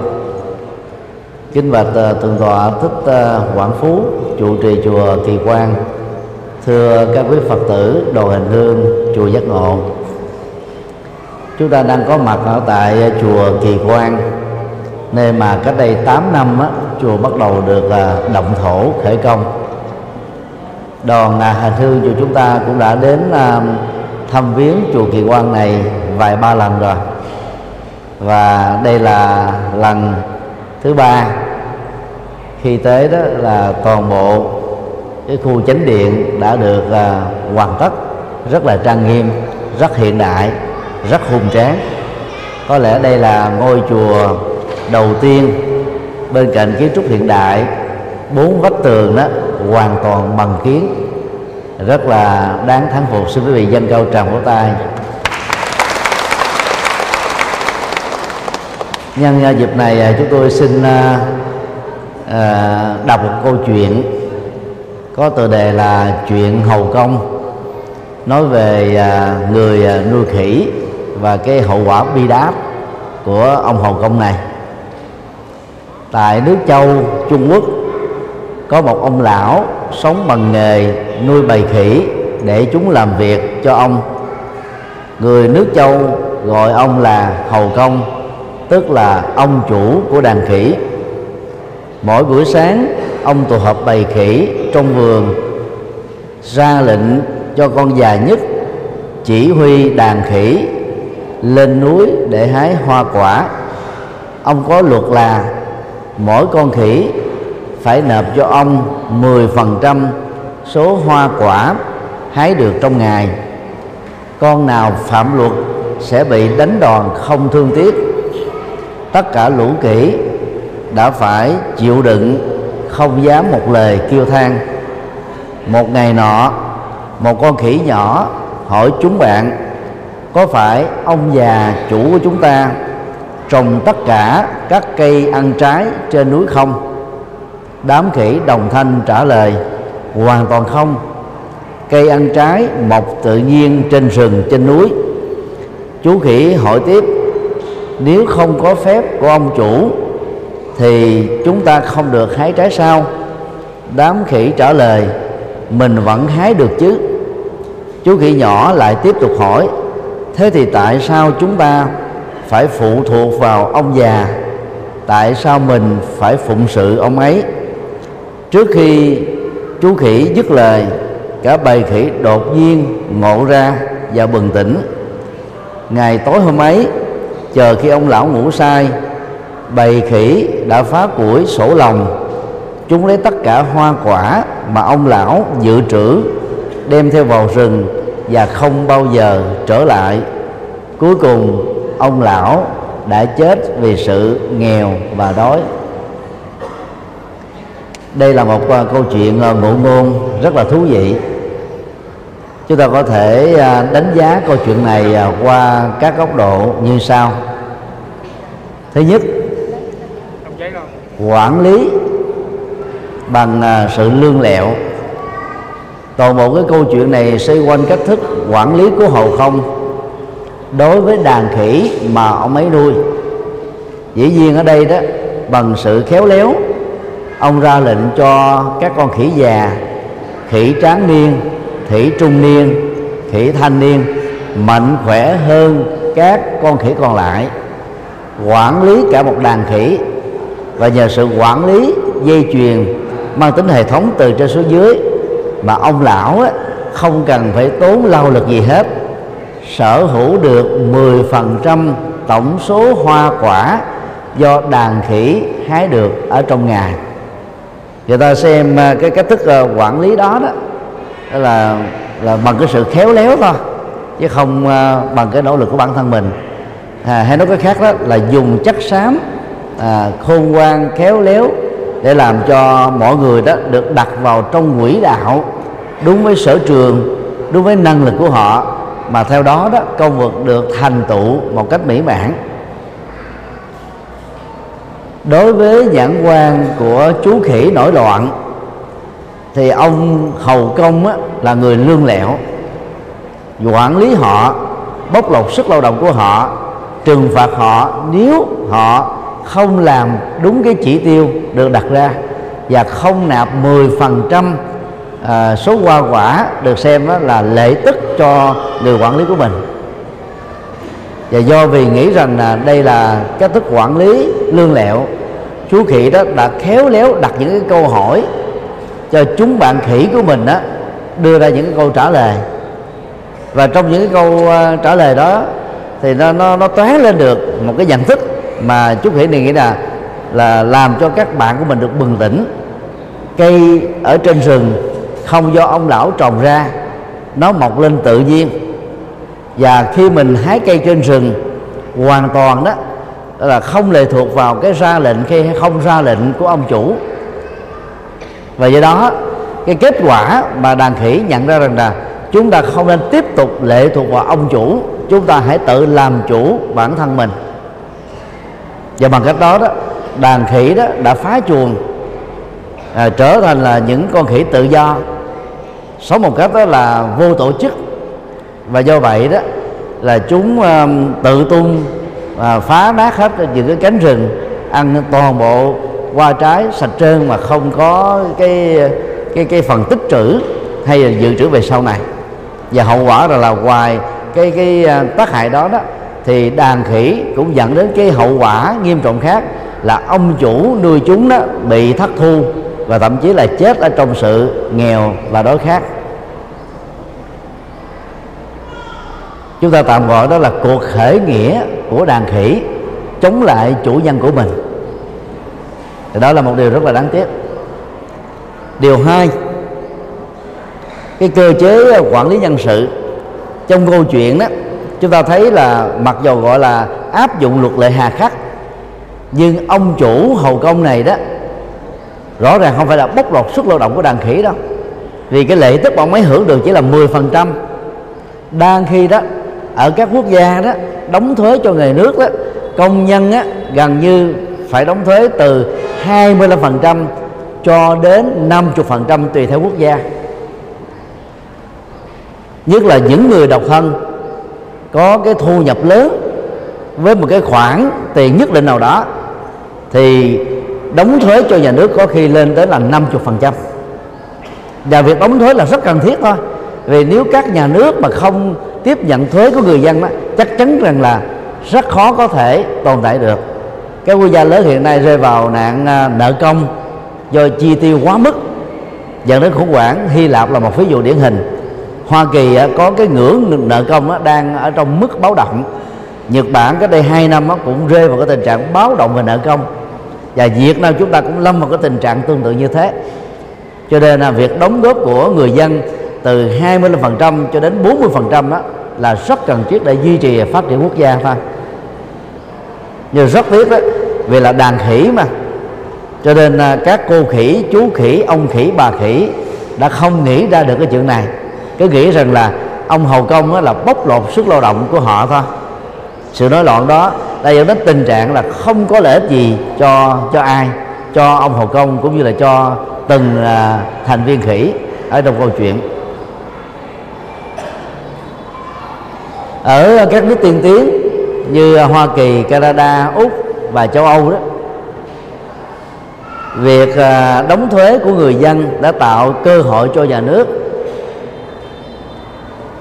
Kính bạch uh, thượng tọa thích uh, quảng phú trụ trì chùa kỳ quan. Thưa các quý phật tử đồ hành hương chùa giác ngộ. Chúng ta đang có mặt ở tại chùa Kỳ Quan nơi mà cách đây 8 năm á, chùa bắt đầu được là động thổ khởi công. Đoàn à, hành hương chùa chúng ta cũng đã đến à, thăm viếng chùa Kỳ Quan này vài ba lần rồi. Và đây là lần thứ ba. Khi tới đó là toàn bộ cái khu chánh điện đã được uh, hoàn tất rất là trang nghiêm rất hiện đại rất hùng tráng. Có lẽ đây là ngôi chùa đầu tiên bên cạnh kiến trúc hiện đại bốn vách tường đó hoàn toàn bằng kiến. Rất là đáng thắng phục xin quý vị dân cao tràng vỗ tay. Nhân dịp này à, chúng tôi xin à, à, đọc một câu chuyện có tựa đề là chuyện hầu công. Nói về à, người nuôi khỉ và cái hậu quả bi đát của ông hầu công này tại nước châu, trung quốc, có một ông lão sống bằng nghề nuôi bầy khỉ để chúng làm việc cho ông. Người nước châu gọi ông là hầu công, tức là ông chủ của đàn khỉ. Mỗi buổi sáng, ông tụ họp bầy khỉ trong vườn, ra lệnh cho con già nhất chỉ huy đàn khỉ lên núi để hái hoa quả. Ông có luật là mỗi con khỉ phải nộp cho ông 10% số hoa quả hái được trong ngày. Con nào phạm luật sẽ bị đánh đòn không thương tiếc. Tất cả lũ kỹ đã phải chịu đựng, không dám một lời kêu than. Một ngày nọ, một con khỉ nhỏ hỏi chúng bạn, có phải ông già chủ của chúng ta trồng tất cả các cây ăn trái trên núi không. Đám khỉ đồng thanh trả lời, hoàn toàn không. Cây ăn trái mọc tự nhiên trên rừng trên núi. Chú khỉ hỏi tiếp, nếu không có phép của ông chủ, thì chúng ta không được hái trái sao? Đám khỉ trả lời, mình vẫn hái được chứ. Chú khỉ nhỏ lại tiếp tục hỏi, thế thì tại sao chúng ta phải phụ thuộc vào ông già. Tại sao mình phải phụng sự ông ấy? Trước khi chú khỉ dứt lời, cả bầy khỉ đột nhiên ngộ ra và bừng tỉnh. Ngày tối hôm ấy, chờ khi ông lão ngủ say, bầy khỉ đã phá củi sổ lòng. Chúng lấy tất cả hoa quả mà ông lão dự trữ, đem theo vào rừng và không bao giờ trở lại. Cuối cùng ông lão đã chết vì sự nghèo và đói. Đây là một à, câu chuyện à, ngụ ngôn rất là thú vị. Chúng ta có thể à, đánh giá câu chuyện này qua các góc độ như sau. Thứ nhất, quản lý bằng sự lương lẹo. Toàn bộ cái câu chuyện này xoay quanh cách thức quản lý của hậu không đối với đàn khỉ mà ông ấy nuôi. Dĩ nhiên ở đây đó, bằng sự khéo léo, ông ra lệnh cho các con khỉ già, khỉ tráng niên, khỉ trung niên, khỉ thanh niên mạnh khỏe hơn các con khỉ còn lại, quản lý cả một đàn khỉ. Và nhờ sự quản lý, dây chuyền mang tính hệ thống từ trên xuống dưới mà ông lão ấy không cần phải tốn lao lực gì hết sở hữu được 10% tổng số hoa quả do đàn khỉ hái được ở trong ngày người ta xem à, cái cách thức à, quản lý đó đó là là bằng cái sự khéo léo thôi chứ không à, bằng cái nỗ lực của bản thân mình. À, hay nói cái khác đó là dùng chất xám à, khôn ngoan khéo léo để làm cho mọi người đó được đặt vào trong quỹ đạo đúng với sở trường đúng với năng lực của họ mà theo đó đó công việc được thành tựu một cách mỹ mãn. Đối với nhãn quan của chú khỉ nổi loạn thì ông hầu công á, là người lương lẹo. Quản lý họ bóc lột sức lao động của họ trừng phạt họ nếu họ không làm đúng cái chỉ tiêu được đặt ra và không nạp 10% à, số hoa quả được xem đó là lệ tức cho người quản lý của mình. Và do vì nghĩ rằng là đây là cách thức quản lý lương lẹo chú khỉ đó đã khéo léo đặt những cái câu hỏi cho chúng bạn khỉ của mình đó đưa ra những cái câu trả lời. Và trong những cái câu à, trả lời đó thì nó nó nó toán lên được một cái nhận thức mà chú khỉ này nghĩ là là làm cho các bạn của mình được bừng tỉnh cây ở trên rừng không do ông lão trồng ra nó mọc lên tự nhiên. Và khi mình hái cây trên rừng hoàn toàn đó là không lệ thuộc vào cái ra lệnh hay không ra lệnh của ông chủ. Và do đó cái kết quả mà đàn khỉ nhận ra rằng là chúng ta không nên tiếp tục lệ thuộc vào ông chủ chúng ta hãy tự làm chủ bản thân mình. Và bằng cách đó đó đàn khỉ đó đã phá chuồng à, trở thành là những con khỉ tự do sống một cách đó là vô tổ chức. Và do vậy đó là chúng um, tự tung và phá nát hết những cái cánh rừng ăn toàn bộ hoa trái sạch trơn mà không có cái cái cái phần tích trữ hay là dự trữ về sau này. Và hậu quả là là ngoài cái cái à, tác hại đó đó thì đàn khỉ cũng dẫn đến cái hậu quả nghiêm trọng khác là ông chủ nuôi chúng đó bị thất thu và thậm chí là chết ở trong sự nghèo và đói khát. Chúng ta tạm gọi đó là cuộc khởi nghĩa của đàn khỉ chống lại chủ nhân của mình. Thì đó là một điều rất là đáng tiếc. Điều hai, cái cơ chế quản lý nhân sự trong câu chuyện đó, chúng ta thấy là mặc dù gọi là áp dụng luật lệ hà khắc, nhưng ông chủ hầu công này đó rõ ràng không phải là bóc lột sức lao động của đàn khỉ đâu vì cái lệ tức bọn mới hưởng được chỉ là 10% đang khi đó ở các quốc gia đó đóng thuế cho người nước đó công nhân á, gần như phải đóng thuế từ 25% cho đến 50% tùy theo quốc gia. Nhất là những người độc thân có cái thu nhập lớn với một cái khoản tiền nhất định nào đó thì đóng thuế cho nhà nước có khi lên tới là 50% và việc đóng thuế là rất cần thiết thôi. Vì nếu các nhà nước mà không tiếp nhận thuế của người dân đó chắc chắn rằng là rất khó có thể tồn tại được. Các quốc gia lớn hiện nay rơi vào nạn à, nợ công do chi tiêu quá mức. Dẫn đến khủng hoảng, hy lạp là một ví dụ điển hình. Hoa kỳ à, có cái ngưỡng nợ công đang ở trong mức báo động. Nhật bản cách đây hai năm cũng rơi vào cái tình trạng báo động về nợ công và việt nam chúng ta cũng lâm vào cái tình trạng tương tự như thế. Cho nên là việc đóng góp của người dân từ 25% cho đến 40% đó là rất cần thiết để duy trì phát triển quốc gia thôi nhưng rất tiếc đó vì là đàn khỉ mà. Cho nên các cô khỉ, chú khỉ, ông khỉ, bà khỉ đã không nghĩ ra được cái chuyện này. Cứ nghĩ rằng là ông hầu công là bóc lột sức lao động của họ thôi. Sự nói loạn đó đã dẫn đến tình trạng là không có lợi ích gì cho cho ai cho ông hồ công cũng như là cho từng à, thành viên khỉ ở trong câu chuyện. Ở các nước tiên tiến như Hoa Kỳ, Canada, Úc và châu Âu đó việc à, đóng thuế của người dân đã tạo cơ hội cho nhà nước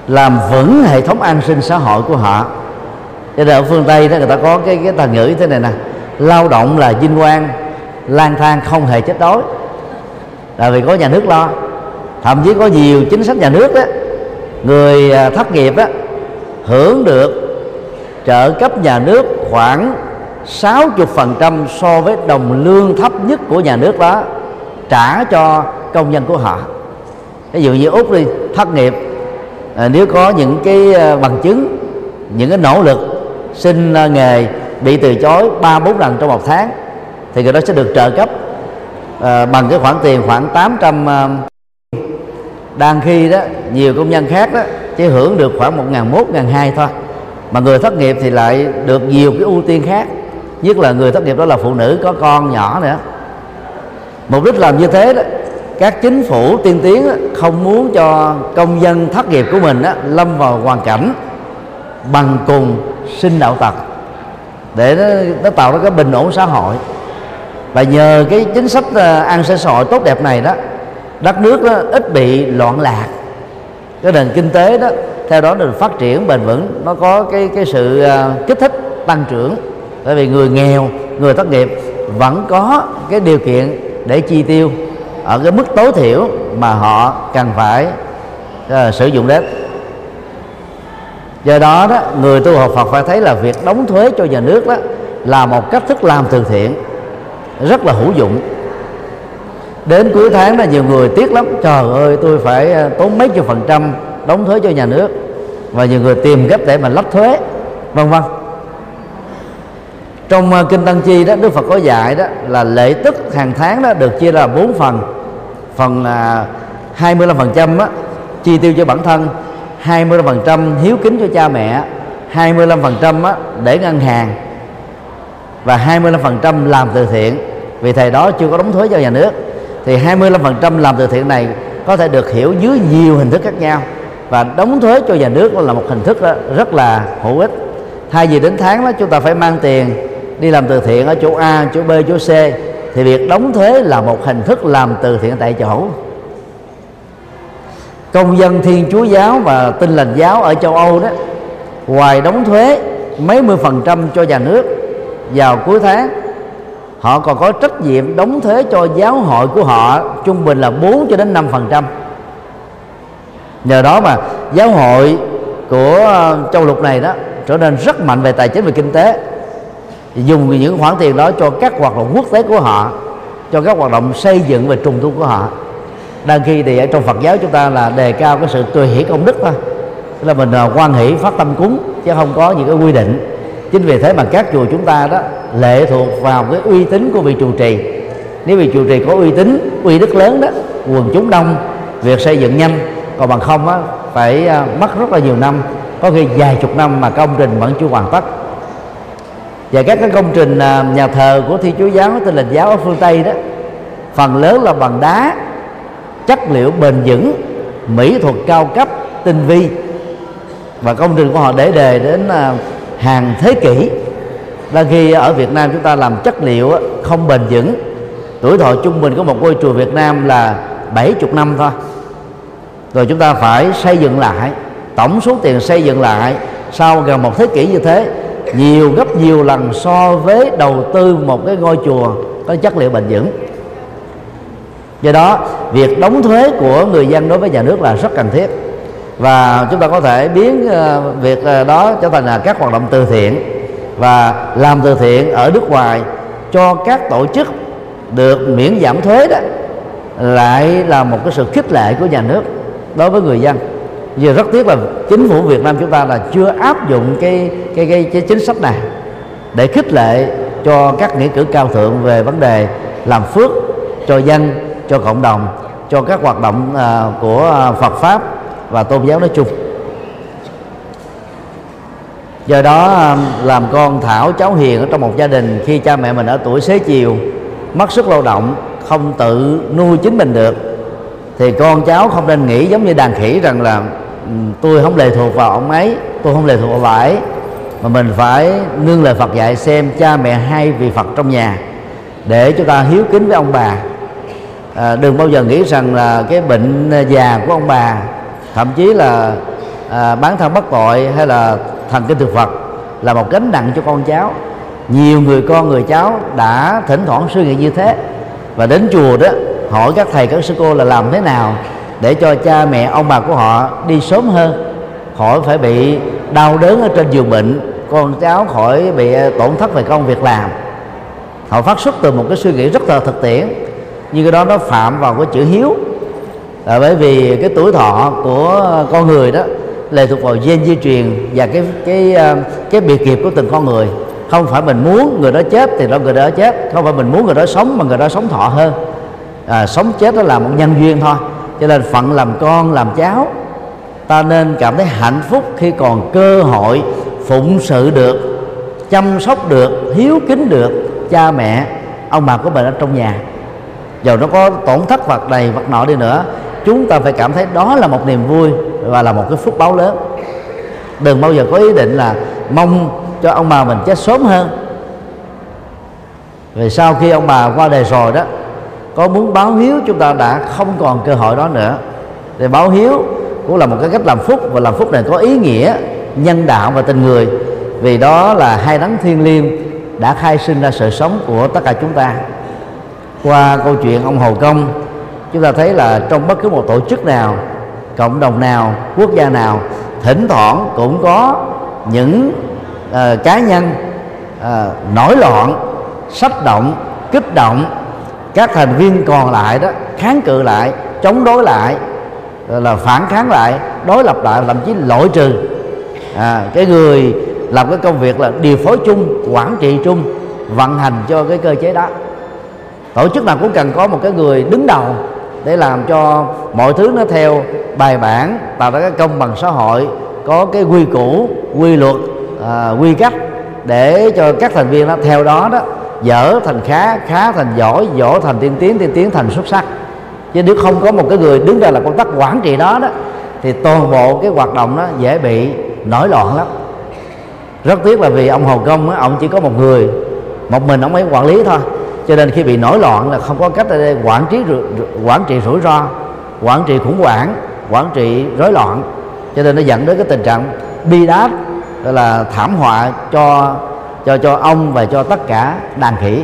làm vững hệ thống an sinh xã hội của họ cho nên ở phương tây đó người ta có cái cái thành ngữ thế này nè. Lao động là vinh quang lang thang không hề chết đói. Là vì có nhà nước lo thậm chí có nhiều chính sách nhà nước đó người à, thất nghiệp đó hưởng được trợ cấp nhà nước khoảng 60% so với đồng lương thấp nhất của nhà nước đó trả cho công nhân của họ. Ví dụ như úc đi thất nghiệp à, nếu có những cái à, bằng chứng những cái nỗ lực xin ờ, nghề bị từ chối ba bốn lần trong một tháng thì người đó sẽ được trợ cấp à, bằng cái khoản tiền khoảng 800 à, ờ, đang khi đó nhiều công nhân khác đó chỉ hưởng được khoảng một ngàn mốt ngàn hai thôi. Mà người thất nghiệp thì lại được nhiều cái ưu tiên khác nhất là người thất nghiệp đó là phụ nữ có con nhỏ nữa. Mục đích làm như thế đó các chính phủ tiên tiến không muốn cho công dân thất nghiệp của mình đó, lâm vào hoàn cảnh bằng cùng sinh đạo tật để nó, nó tạo ra cái bình ổn xã hội. Và nhờ cái chính sách ờ, an sinh xã hội tốt đẹp này đó đất nước đó ít bị loạn lạc. Cái nền kinh tế đó theo đó được phát triển bền vững nó có cái cái sự ờ, kích thích tăng trưởng. Bởi vì người nghèo người thất nghiệp vẫn có cái điều kiện để chi tiêu ở cái mức tối thiểu mà họ cần phải uh, sử dụng đến do đó đó, người tu học Phật phải thấy là việc đóng thuế cho nhà nước đó là một cách thức làm từ thiện, rất là hữu dụng. Đến cuối tháng là nhiều người tiếc lắm, trời ơi, tôi phải à, tốn mấy chục phần trăm đóng thuế cho nhà nước. Và nhiều người tìm cách để mà lách thuế, vân vân. Trong à, kinh tăng chi đó, đức phật có dạy đó là lệ tức hàng tháng đó được chia ra bốn phần. Phần à, hai mươi phần trăm chi tiêu cho bản thân 25% hiếu kính cho cha mẹ 25% á, để ngân hàng và 25% làm từ thiện. Vì thầy đó chưa có đóng thuế cho nhà nước thì 25% làm từ thiện này có thể được hiểu dưới nhiều hình thức khác nhau. Và đóng thuế cho nhà nước là một hình thức rất là hữu ích. Thay vì đến tháng đó chúng ta phải mang tiền đi làm từ thiện ở chỗ A, chỗ B, chỗ C thì việc đóng thuế là một hình thức làm từ thiện tại chỗ công dân thiên chúa giáo và tin lành giáo ở châu âu đó ngoài đóng thuế mấy mươi phần trăm cho nhà nước vào cuối tháng. Họ còn có trách nhiệm đóng thuế cho giáo hội của họ trung bình là 4 cho đến 5 phần trăm. Nhờ đó mà giáo hội của ờ, châu lục này đó trở nên rất mạnh về tài chính và kinh tế. Dùng những khoản tiền đó cho các hoạt động quốc tế của họ, cho các hoạt động xây dựng và trùng tu của họ đang khi thì ở trong Phật giáo chúng ta là đề cao cái sự tùy hỷ công đức thôi. Tức là mình à, quan hỷ phát tâm cúng, chứ không có những cái quy định. Chính vì thế mà các chùa chúng ta đó lệ thuộc vào cái uy tín của vị trụ trì. Nếu vị trụ trì có uy tín, uy đức lớn đó, quần chúng đông, việc xây dựng nhanh. Còn bằng không á, phải à, mất rất là nhiều năm. Có khi vài chục năm mà công trình vẫn chưa hoàn tất. Và các cái công trình à, nhà thờ của thi chúa giáo tin lành giáo ở phương tây đó, phần lớn là bằng đá chất liệu bền vững, mỹ thuật cao cấp, tinh vi. Và công trình của họ để đề đến à, hàng thế kỷ. Đang khi ở Việt Nam chúng ta làm chất liệu không bền vững, tuổi thọ trung bình của một ngôi chùa Việt Nam là 70 năm thôi. Rồi chúng ta phải xây dựng lại, tổng số tiền xây dựng lại sau gần một thế kỷ như thế, nhiều gấp nhiều lần so với đầu tư một cái ngôi chùa có chất liệu bền vững do đó việc đóng thuế của người dân đối với nhà nước là rất cần thiết. Và chúng ta có thể biến ờ, việc ờ, đó trở thành là các hoạt động từ thiện và làm từ thiện ở nước ngoài cho các tổ chức được miễn giảm thuế đó lại là một cái sự khích lệ của nhà nước đối với người dân. Giờ rất tiếc là chính phủ Việt Nam chúng ta là chưa áp dụng cái cái cái, cái chính sách này để khích lệ cho các nghĩa cử cao thượng về vấn đề làm phước cho dân cho cộng đồng, cho các hoạt động à, của Phật pháp và tôn giáo nói chung. Do đó à, làm con thảo cháu hiền ở trong một gia đình khi cha mẹ mình ở tuổi xế chiều, mất sức lao động, không tự nuôi chính mình được, thì con cháu không nên nghĩ giống như đàn khỉ rằng là ừ, tôi không lệ thuộc vào ông ấy, tôi không lệ thuộc vào bà ấy, mà mình phải nương lời Phật dạy xem cha mẹ hay vì Phật trong nhà, để chúng ta hiếu kính với ông bà à, đừng bao giờ nghĩ rằng là cái bệnh à, già của ông bà thậm chí là à, bán thân bất tội hay là thần kinh thực vật là một gánh nặng cho con cháu. Nhiều người con người cháu đã thỉnh thoảng suy nghĩ như thế. Và đến chùa đó hỏi các thầy các sư cô là làm thế nào để cho cha mẹ ông bà của họ đi sớm hơn. Khỏi phải bị đau đớn ở trên giường bệnh con cháu khỏi bị à, tổn thất về công việc làm. Họ phát xuất từ một cái suy nghĩ rất là thực tiễn nhưng cái đó nó phạm vào cái chữ hiếu. Là bởi vì cái tuổi thọ của con người đó lệ thuộc vào gen di truyền và cái cái ờ, cái biệt nghiệp của từng con người. Không phải mình muốn người đó chết thì đó người đó chết. Không phải mình muốn người đó sống mà người đó sống thọ hơn. À, sống chết đó là một nhân duyên thôi. Cho nên phận làm con làm cháu ta nên cảm thấy hạnh phúc khi còn cơ hội phụng sự được chăm sóc được hiếu kính được cha mẹ ông bà của mình ở trong nhà dầu nó có tổn thất vật này vật nọ đi nữa, chúng ta phải cảm thấy đó là một niềm vui và là một cái phúc báo lớn. Đừng bao giờ có ý định là mong cho ông bà mình chết sớm hơn. Vì sau khi ông bà qua đời rồi đó, có muốn báo hiếu chúng ta đã không còn cơ hội đó nữa. Thì báo hiếu cũng là một cái cách làm phúc và làm phúc này có ý nghĩa nhân đạo và tình người. Vì đó là hai đấng thiên liêng đã khai sinh ra sự sống của tất cả chúng ta qua câu chuyện ông hồ công chúng ta thấy là trong bất cứ một tổ chức nào cộng đồng nào quốc gia nào thỉnh thoảng cũng có những uh, cá nhân uh, nổi loạn sách động kích động. Các thành viên còn lại đó kháng cự lại chống đối lại là phản kháng lại đối lập lại thậm chí loại trừ. À, cái người làm cái công việc là điều phối chung quản trị chung vận hành cho cái cơ chế đó tổ chức nào cũng cần có một cái người đứng đầu để làm cho mọi thứ nó theo bài bản tạo ra cái công bằng xã hội có cái quy củ quy luật à, quy cách để cho các thành viên nó theo đó đó dở thành khá khá thành giỏi giỏi thành tiên tiến tiên tiến thành xuất sắc. Chứ nếu không có một cái người đứng ra là công tác quản trị đó đó thì toàn bộ cái hoạt động đó dễ bị nổi loạn lắm. Rất tiếc là vì ông hồ công á, ông chỉ có một người một mình ông ấy quản lý thôi cho nên khi bị nổi loạn là không có cách để quản trị quản trị rủi ro quản trị khủng hoảng quản trị rối loạn. Cho nên nó dẫn đến cái tình trạng bi đát là thảm họa cho cho cho ông và cho tất cả đàn khỉ.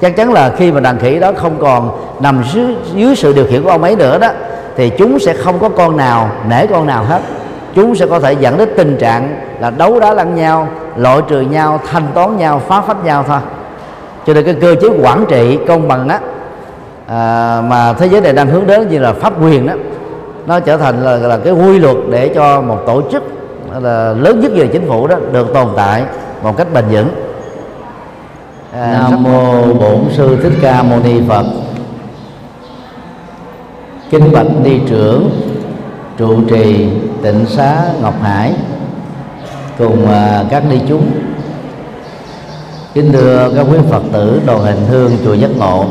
Chắc chắn là khi mà đàn khỉ đó không còn nằm dưới, dưới sự điều khiển của ông ấy nữa đó thì chúng sẽ không có con nào nể con nào hết. Chúng sẽ có thể dẫn đến tình trạng là đấu đá lẫn nhau loại trừ nhau thanh toán nhau phá phách nhau thôi cho nên cái cơ chế quản trị công bằng á à, mà thế giới này đang hướng đến như là pháp quyền đó nó trở thành là, là cái quy luật để cho một tổ chức là lớn nhất về chính phủ đó được tồn tại một cách bền vững. À, nam mô bổn sư thích ca mâu ni phật. Kính bạch ni trưởng trụ trì tịnh xá ngọc hải cùng à, các ni chúng kính thưa các quý phật tử, đoàn hình hương chùa giác ngộ.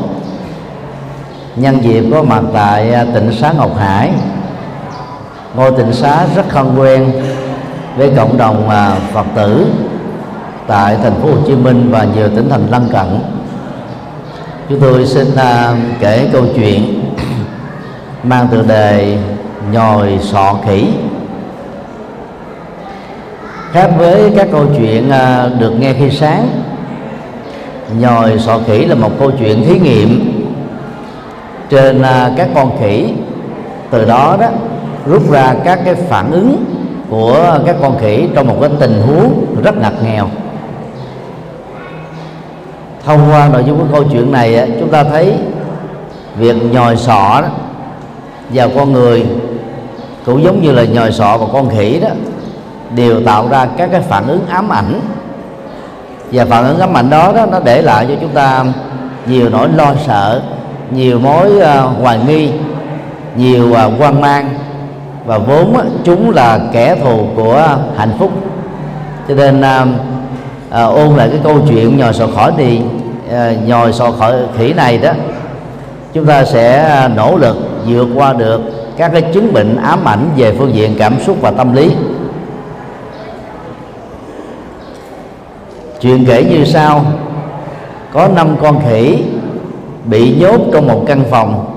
Nhân dịp có mặt tại à, tỉnh xá ngọc hải, ngôi tịnh xá rất thân quen với cộng đồng à, phật tử tại thành phố Hồ Chí Minh và nhiều tỉnh thành lân cận. Chúng tôi xin à, kể câu chuyện (clears throat) mang tựa đề nhồi sọ khỉ. Khác với các câu chuyện được nghe khi sáng nhồi sọ khỉ là một câu chuyện thí nghiệm trên à, các con khỉ. Từ đó đó, rút ra các cái phản ứng của các con khỉ trong một cái tình huống rất ngặt nghèo. Thông qua nội dung của câu chuyện này chúng ta thấy việc nhồi sọ đó vào con người cũng giống như là nhồi sọ và con khỉ đó, đều tạo ra các cái phản ứng ám ảnh và phản ứng ám ảnh đó, đó nó để lại cho chúng ta nhiều nỗi lo sợ nhiều mối uh, hoài nghi nhiều ờ, uh, quan mang. Và vốn uh, chúng là kẻ thù của hạnh phúc. Cho nên uh, uh, ôn lại cái câu chuyện nhồi sọ khỏi thì uh, nhồi sọ khỏi khỉ này đó chúng ta sẽ nỗ lực vượt qua được các cái chứng bệnh ám ảnh về phương diện cảm xúc và tâm lý. Chuyện kể như sau. Có năm con khỉ bị nhốt trong một căn phòng.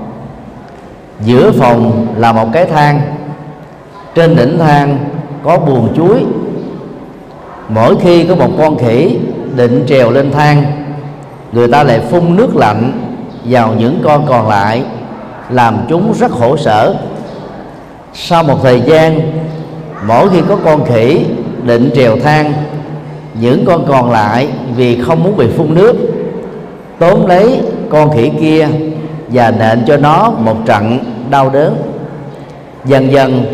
Giữa phòng là một cái thang. Trên đỉnh thang có buồn chuối. Mỗi khi có một con khỉ định trèo lên thang, người ta lại phun nước lạnh vào những con còn lại, làm chúng rất khổ sở. Sau một thời gian, mỗi khi có con khỉ định trèo thang những con còn lại vì không muốn bị phun nước, tóm lấy con khỉ kia và nện cho nó một trận đau đớn. Dần dần,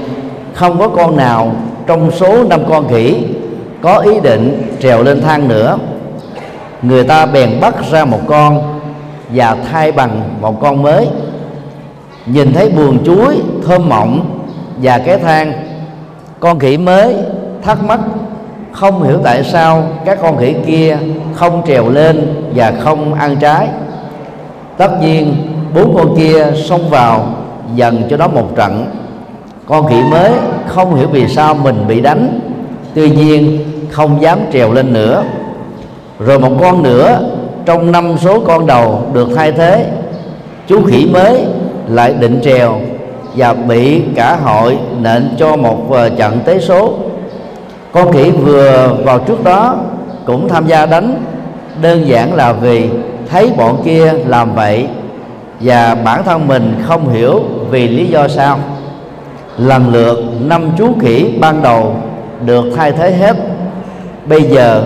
không có con nào trong số năm con khỉ có ý định trèo lên thang nữa. Người ta bèn bắt ra một con và thay bằng một con mới. Nhìn thấy buồn chuối thơm mộng và cái thang, con khỉ mới thắc mắc không hiểu tại sao các con khỉ kia không trèo lên và không ăn trái. Tất nhiên, bốn con kia xông vào dần cho nó một trận. Con khỉ mới không hiểu vì sao mình bị đánh, tuy nhiên không dám trèo lên nữa. Rồi một con nữa, trong năm số con đầu được thay thế, chú khỉ mới lại định trèo và bị cả hội nện cho một ờ, trận tế số con khỉ vừa vào trước đó cũng tham gia đánh. Đơn giản là vì thấy bọn kia làm vậy và bản thân mình không hiểu vì lý do sao. Lần lượt năm chú khỉ ban đầu được thay thế hết. Bây giờ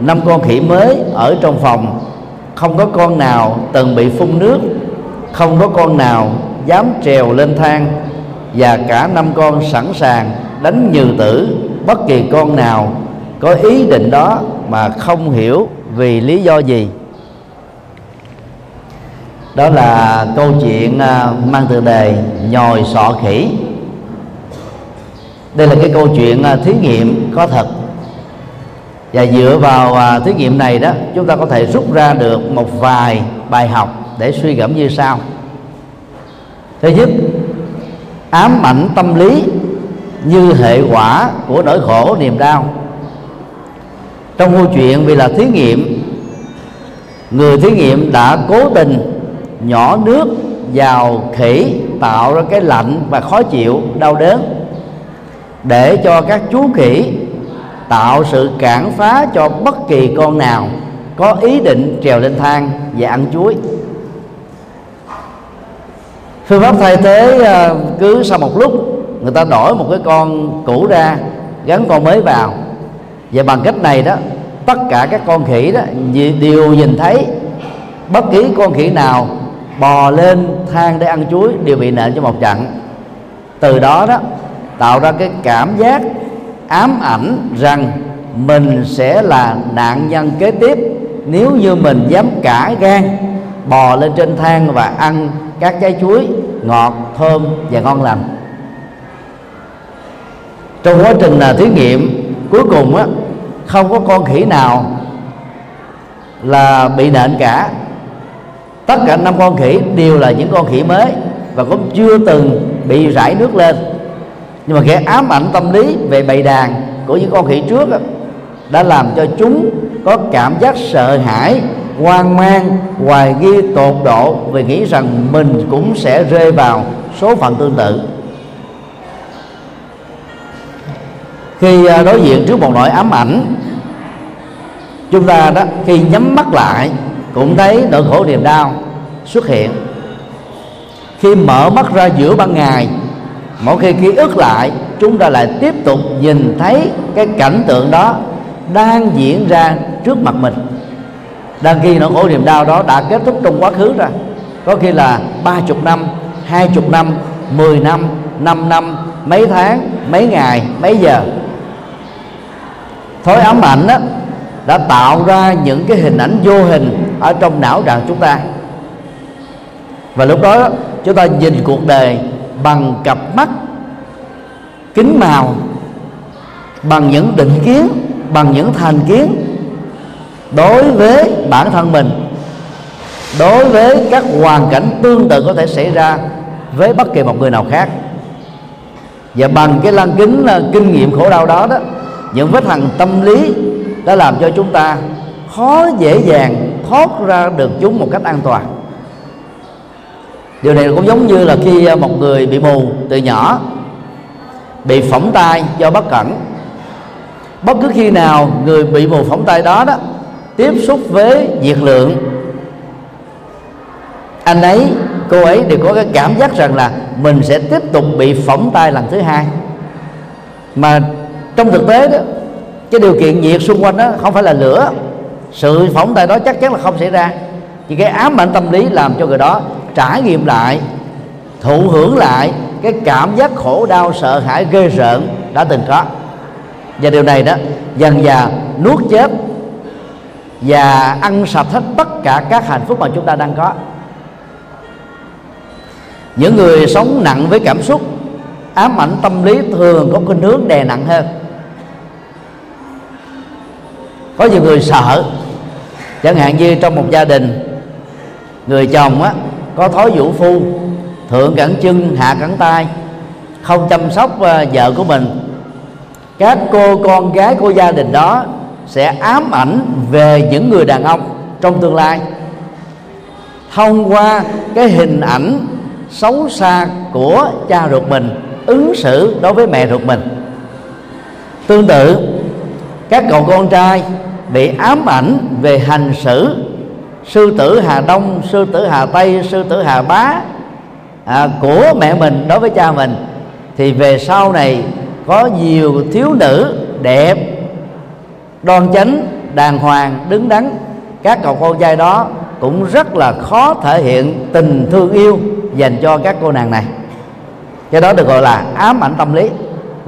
năm con khỉ mới ở trong phòng, không có con nào từng bị phun nước, không có con nào dám trèo lên thang và cả năm con sẵn sàng đánh nhừ tử bất kỳ con nào có ý định đó mà không hiểu vì lý do gì. Đó là câu chuyện à, mang tựa đề nhồi sọ khỉ. Đây là cái câu chuyện à, thí nghiệm có thật. Và dựa vào à, thí nghiệm này đó, chúng ta có thể rút ra được một vài bài học để suy gẫm như sau. Thứ nhất, ám ảnh tâm lý như hệ quả của nỗi khổ, niềm đau. Trong câu chuyện vì là thí nghiệm, người thí nghiệm đã cố tình nhỏ nước vào khỉ, tạo ra cái lạnh và khó chịu, đau đớn, để cho các chú khỉ tạo sự cản phá cho bất kỳ con nào có ý định trèo lên thang và ăn chuối. Phương pháp thay thế à, cứ sau một lúc người ta đổi một cái con cũ ra, gắn con mới vào. Và bằng cách này đó, tất cả các con khỉ đó đều nhìn thấy bất kỳ con khỉ nào bò lên thang để ăn chuối đều bị nện cho một trận. Từ đó đó, tạo ra cái cảm giác ám ảnh rằng mình sẽ là nạn nhân kế tiếp nếu như mình dám cả gan bò lên trên thang và ăn các trái chuối ngọt, thơm và ngon lành trong quá trình là thí nghiệm cuối cùng á không có con khỉ nào là bị nện cả. Tất cả năm con khỉ đều là những con khỉ mới và cũng chưa từng bị rải nước lên. Nhưng mà cái ám ảnh tâm lý về bầy đàn của những con khỉ trước đó, đã làm cho chúng có cảm giác sợ hãi hoang mang hoài nghi tột độ vì nghĩ rằng mình cũng sẽ rơi vào số phận tương tự. Khi à, đối diện trước một nỗi ám ảnh, chúng ta đó, khi nhắm mắt lại, cũng thấy nỗi khổ niềm đau xuất hiện. Khi mở mắt ra giữa ban ngày, mỗi khi ký ức lại, chúng ta lại tiếp tục nhìn thấy cái cảnh tượng đó đang diễn ra trước mặt mình. Đang khi nỗi khổ niềm đau đó đã kết thúc trong quá khứ rồi có khi là ba chục năm, hai chục năm, mười năm năm năm, mấy tháng, mấy ngày, mấy giờ thói ám ảnh đó đã tạo ra những cái hình ảnh vô hình ở trong não trạng chúng ta. Và lúc đó, chúng ta nhìn cuộc đời bằng cặp mắt kính màu, bằng những định kiến, bằng những thành kiến đối với bản thân mình, đối với các hoàn cảnh tương tự có thể xảy ra với bất kỳ một người nào khác. Và bằng cái lăng kính là kinh nghiệm khổ đau đó đó những vết hằn tâm lý đã làm cho chúng ta khó dễ dàng thoát ra được chúng một cách an toàn. Điều này cũng giống như là khi à, một người bị mù từ nhỏ, bị phỏng tay do bất cẩn. Bất cứ khi nào người bị mù phỏng tay đó đó tiếp xúc với nhiệt lượng, anh ấy, cô ấy đều có cái cảm giác rằng là mình sẽ tiếp tục bị phỏng tay lần thứ hai. Mà trong thực tế đó, cái điều kiện nhiệt xung quanh đó không phải là lửa. Sự phỏng tay đó chắc chắn là không xảy ra. Chỉ cái ám ảnh tâm lý làm cho người đó trải nghiệm lại, thụ hưởng lại cái cảm giác khổ đau, sợ hãi, ghê rợn đã từng có. Và điều này đó dần dà nuốt chết và ăn sạch hết tất cả các hạnh phúc mà chúng ta đang có. Những người sống nặng với cảm xúc, ám ảnh tâm lý thường có cái nướng đè nặng hơn có nhiều người sợ. Chẳng hạn như trong một gia đình người chồng á có thói vũ phu thượng cẳng chân hạ cẳng tay không chăm sóc uh, vợ của mình. Các cô con gái của gia đình đó sẽ ám ảnh về những người đàn ông trong tương lai. Thông qua cái hình ảnh xấu xa của cha ruột mình ứng xử đối với mẹ ruột mình. Tương tự các cậu con trai bị ám ảnh về hành xử. Sư tử hà đông sư tử hà tây sư tử hà bá à, của mẹ mình đối với cha mình thì về sau này có nhiều thiếu nữ đẹp đoan chánh đàng hoàng đứng đắn. Các cậu con trai đó cũng rất là khó thể hiện tình thương yêu dành cho các cô nàng này. Cái đó được gọi là ám ảnh tâm lý.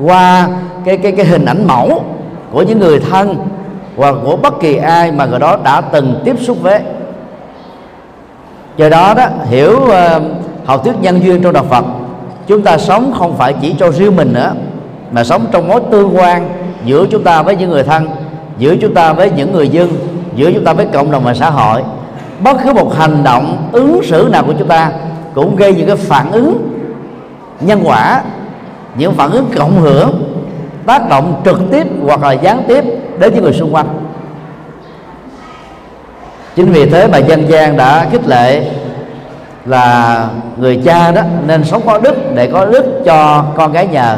Qua cái cái cái hình ảnh mẫu của những người thân hoặc của bất kỳ ai mà người đó đã từng tiếp xúc với. Do đó đó hiểu uh, học thuyết nhân duyên trong đạo Phật chúng ta sống không phải chỉ cho riêng mình nữa mà sống trong mối tương quan giữa chúng ta với những người thân giữa chúng ta với những người dân giữa chúng ta với cộng đồng và xã hội. Bất cứ một hành động ứng xử nào của chúng ta cũng gây những cái phản ứng nhân quả những phản ứng cộng hưởng tác động trực tiếp hoặc là gián tiếp đến những người xung quanh. Chính vì thế mà dân gian đã khích lệ là người cha đó nên sống có đức để có đức cho con gái nhờ.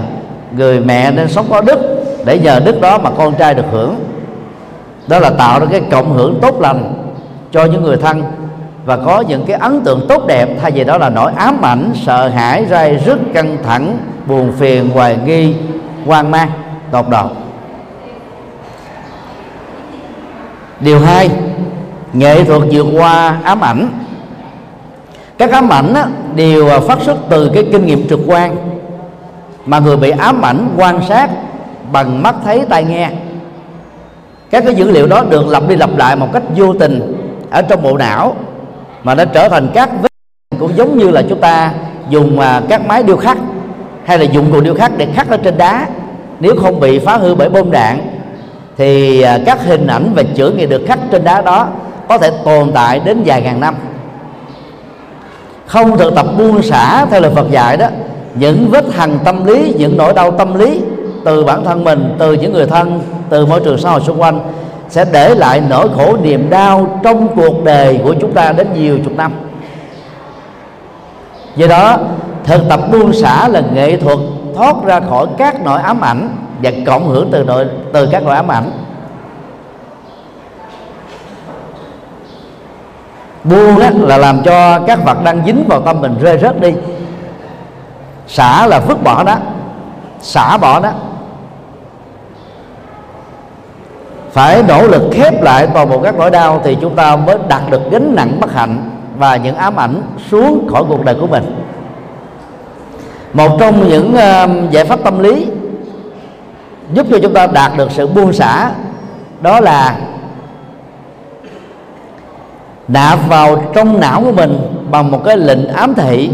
Người mẹ nên sống có đức để nhờ đức đó mà con trai được hưởng. Đó là tạo ra cái cộng hưởng tốt lành cho những người thân và có những cái ấn tượng tốt đẹp. Thay vì đó là nỗi ám ảnh, sợ hãi rai rứt, căng thẳng, buồn phiền, hoài nghi hoang mang tột độ. Điều hai nghệ thuật vượt qua ám ảnh. Các ám ảnh á, đều phát xuất từ cái kinh nghiệm trực quan. Mà người bị ám ảnh quan sát bằng mắt thấy tai nghe. Các cái dữ liệu đó được lặp đi lặp lại một cách vô tình ở trong bộ não mà nó trở thành các vết cũng giống như là chúng ta dùng à, các máy điêu khắc hay là dụng cụ điêu khắc để khắc ở trên đá. Nếu không bị phá hư bởi bom đạn, thì à, các hình ảnh và chữ nghĩa được khắc trên đá đó có thể tồn tại đến vài ngàn năm. Không thực tập buông xả theo lời Phật dạy đó, những vết hằn tâm lý, những nỗi đau tâm lý từ bản thân mình, từ những người thân, từ môi trường xã hội xung quanh sẽ để lại nỗi khổ niềm đau trong cuộc đời của chúng ta đến nhiều chục năm. Do đó thực tập buông xả là nghệ thuật thoát ra khỏi các nỗi ám ảnh và cộng hưởng từ nội từ các nỗi ám ảnh. Buông là làm cho các vật đang dính vào tâm mình rơi rớt đi. Xả là vứt bỏ đó xả bỏ đó phải nỗ lực khép lại toàn bộ các nỗi đau thì chúng ta mới đặt được gánh nặng bất hạnh và những ám ảnh xuống khỏi cuộc đời của mình một trong những uh, giải pháp tâm lý giúp cho chúng ta đạt được sự buông xả đó là nạp vào trong não của mình bằng một cái lệnh ám thị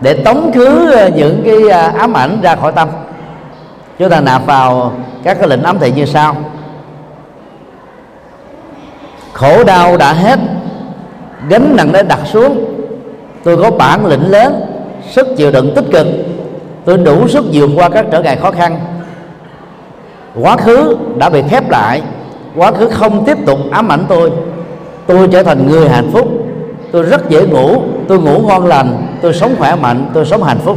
để tống khứ ờ, những cái ờ, ám ảnh ra khỏi tâm. Chúng ta nạp vào các cái lệnh ám thị như sau. Khổ đau đã hết gánh nặng đã đặt xuống tôi có bản lĩnh lớn sức chịu đựng tích cực. Tôi đủ sức vượt qua các trở ngại khó khăn. Quá khứ đã bị khép lại. Quá khứ không tiếp tục ám ảnh tôi. Tôi trở thành người hạnh phúc. Tôi rất dễ ngủ. Tôi ngủ ngon lành. Tôi sống khỏe mạnh. Tôi sống hạnh phúc.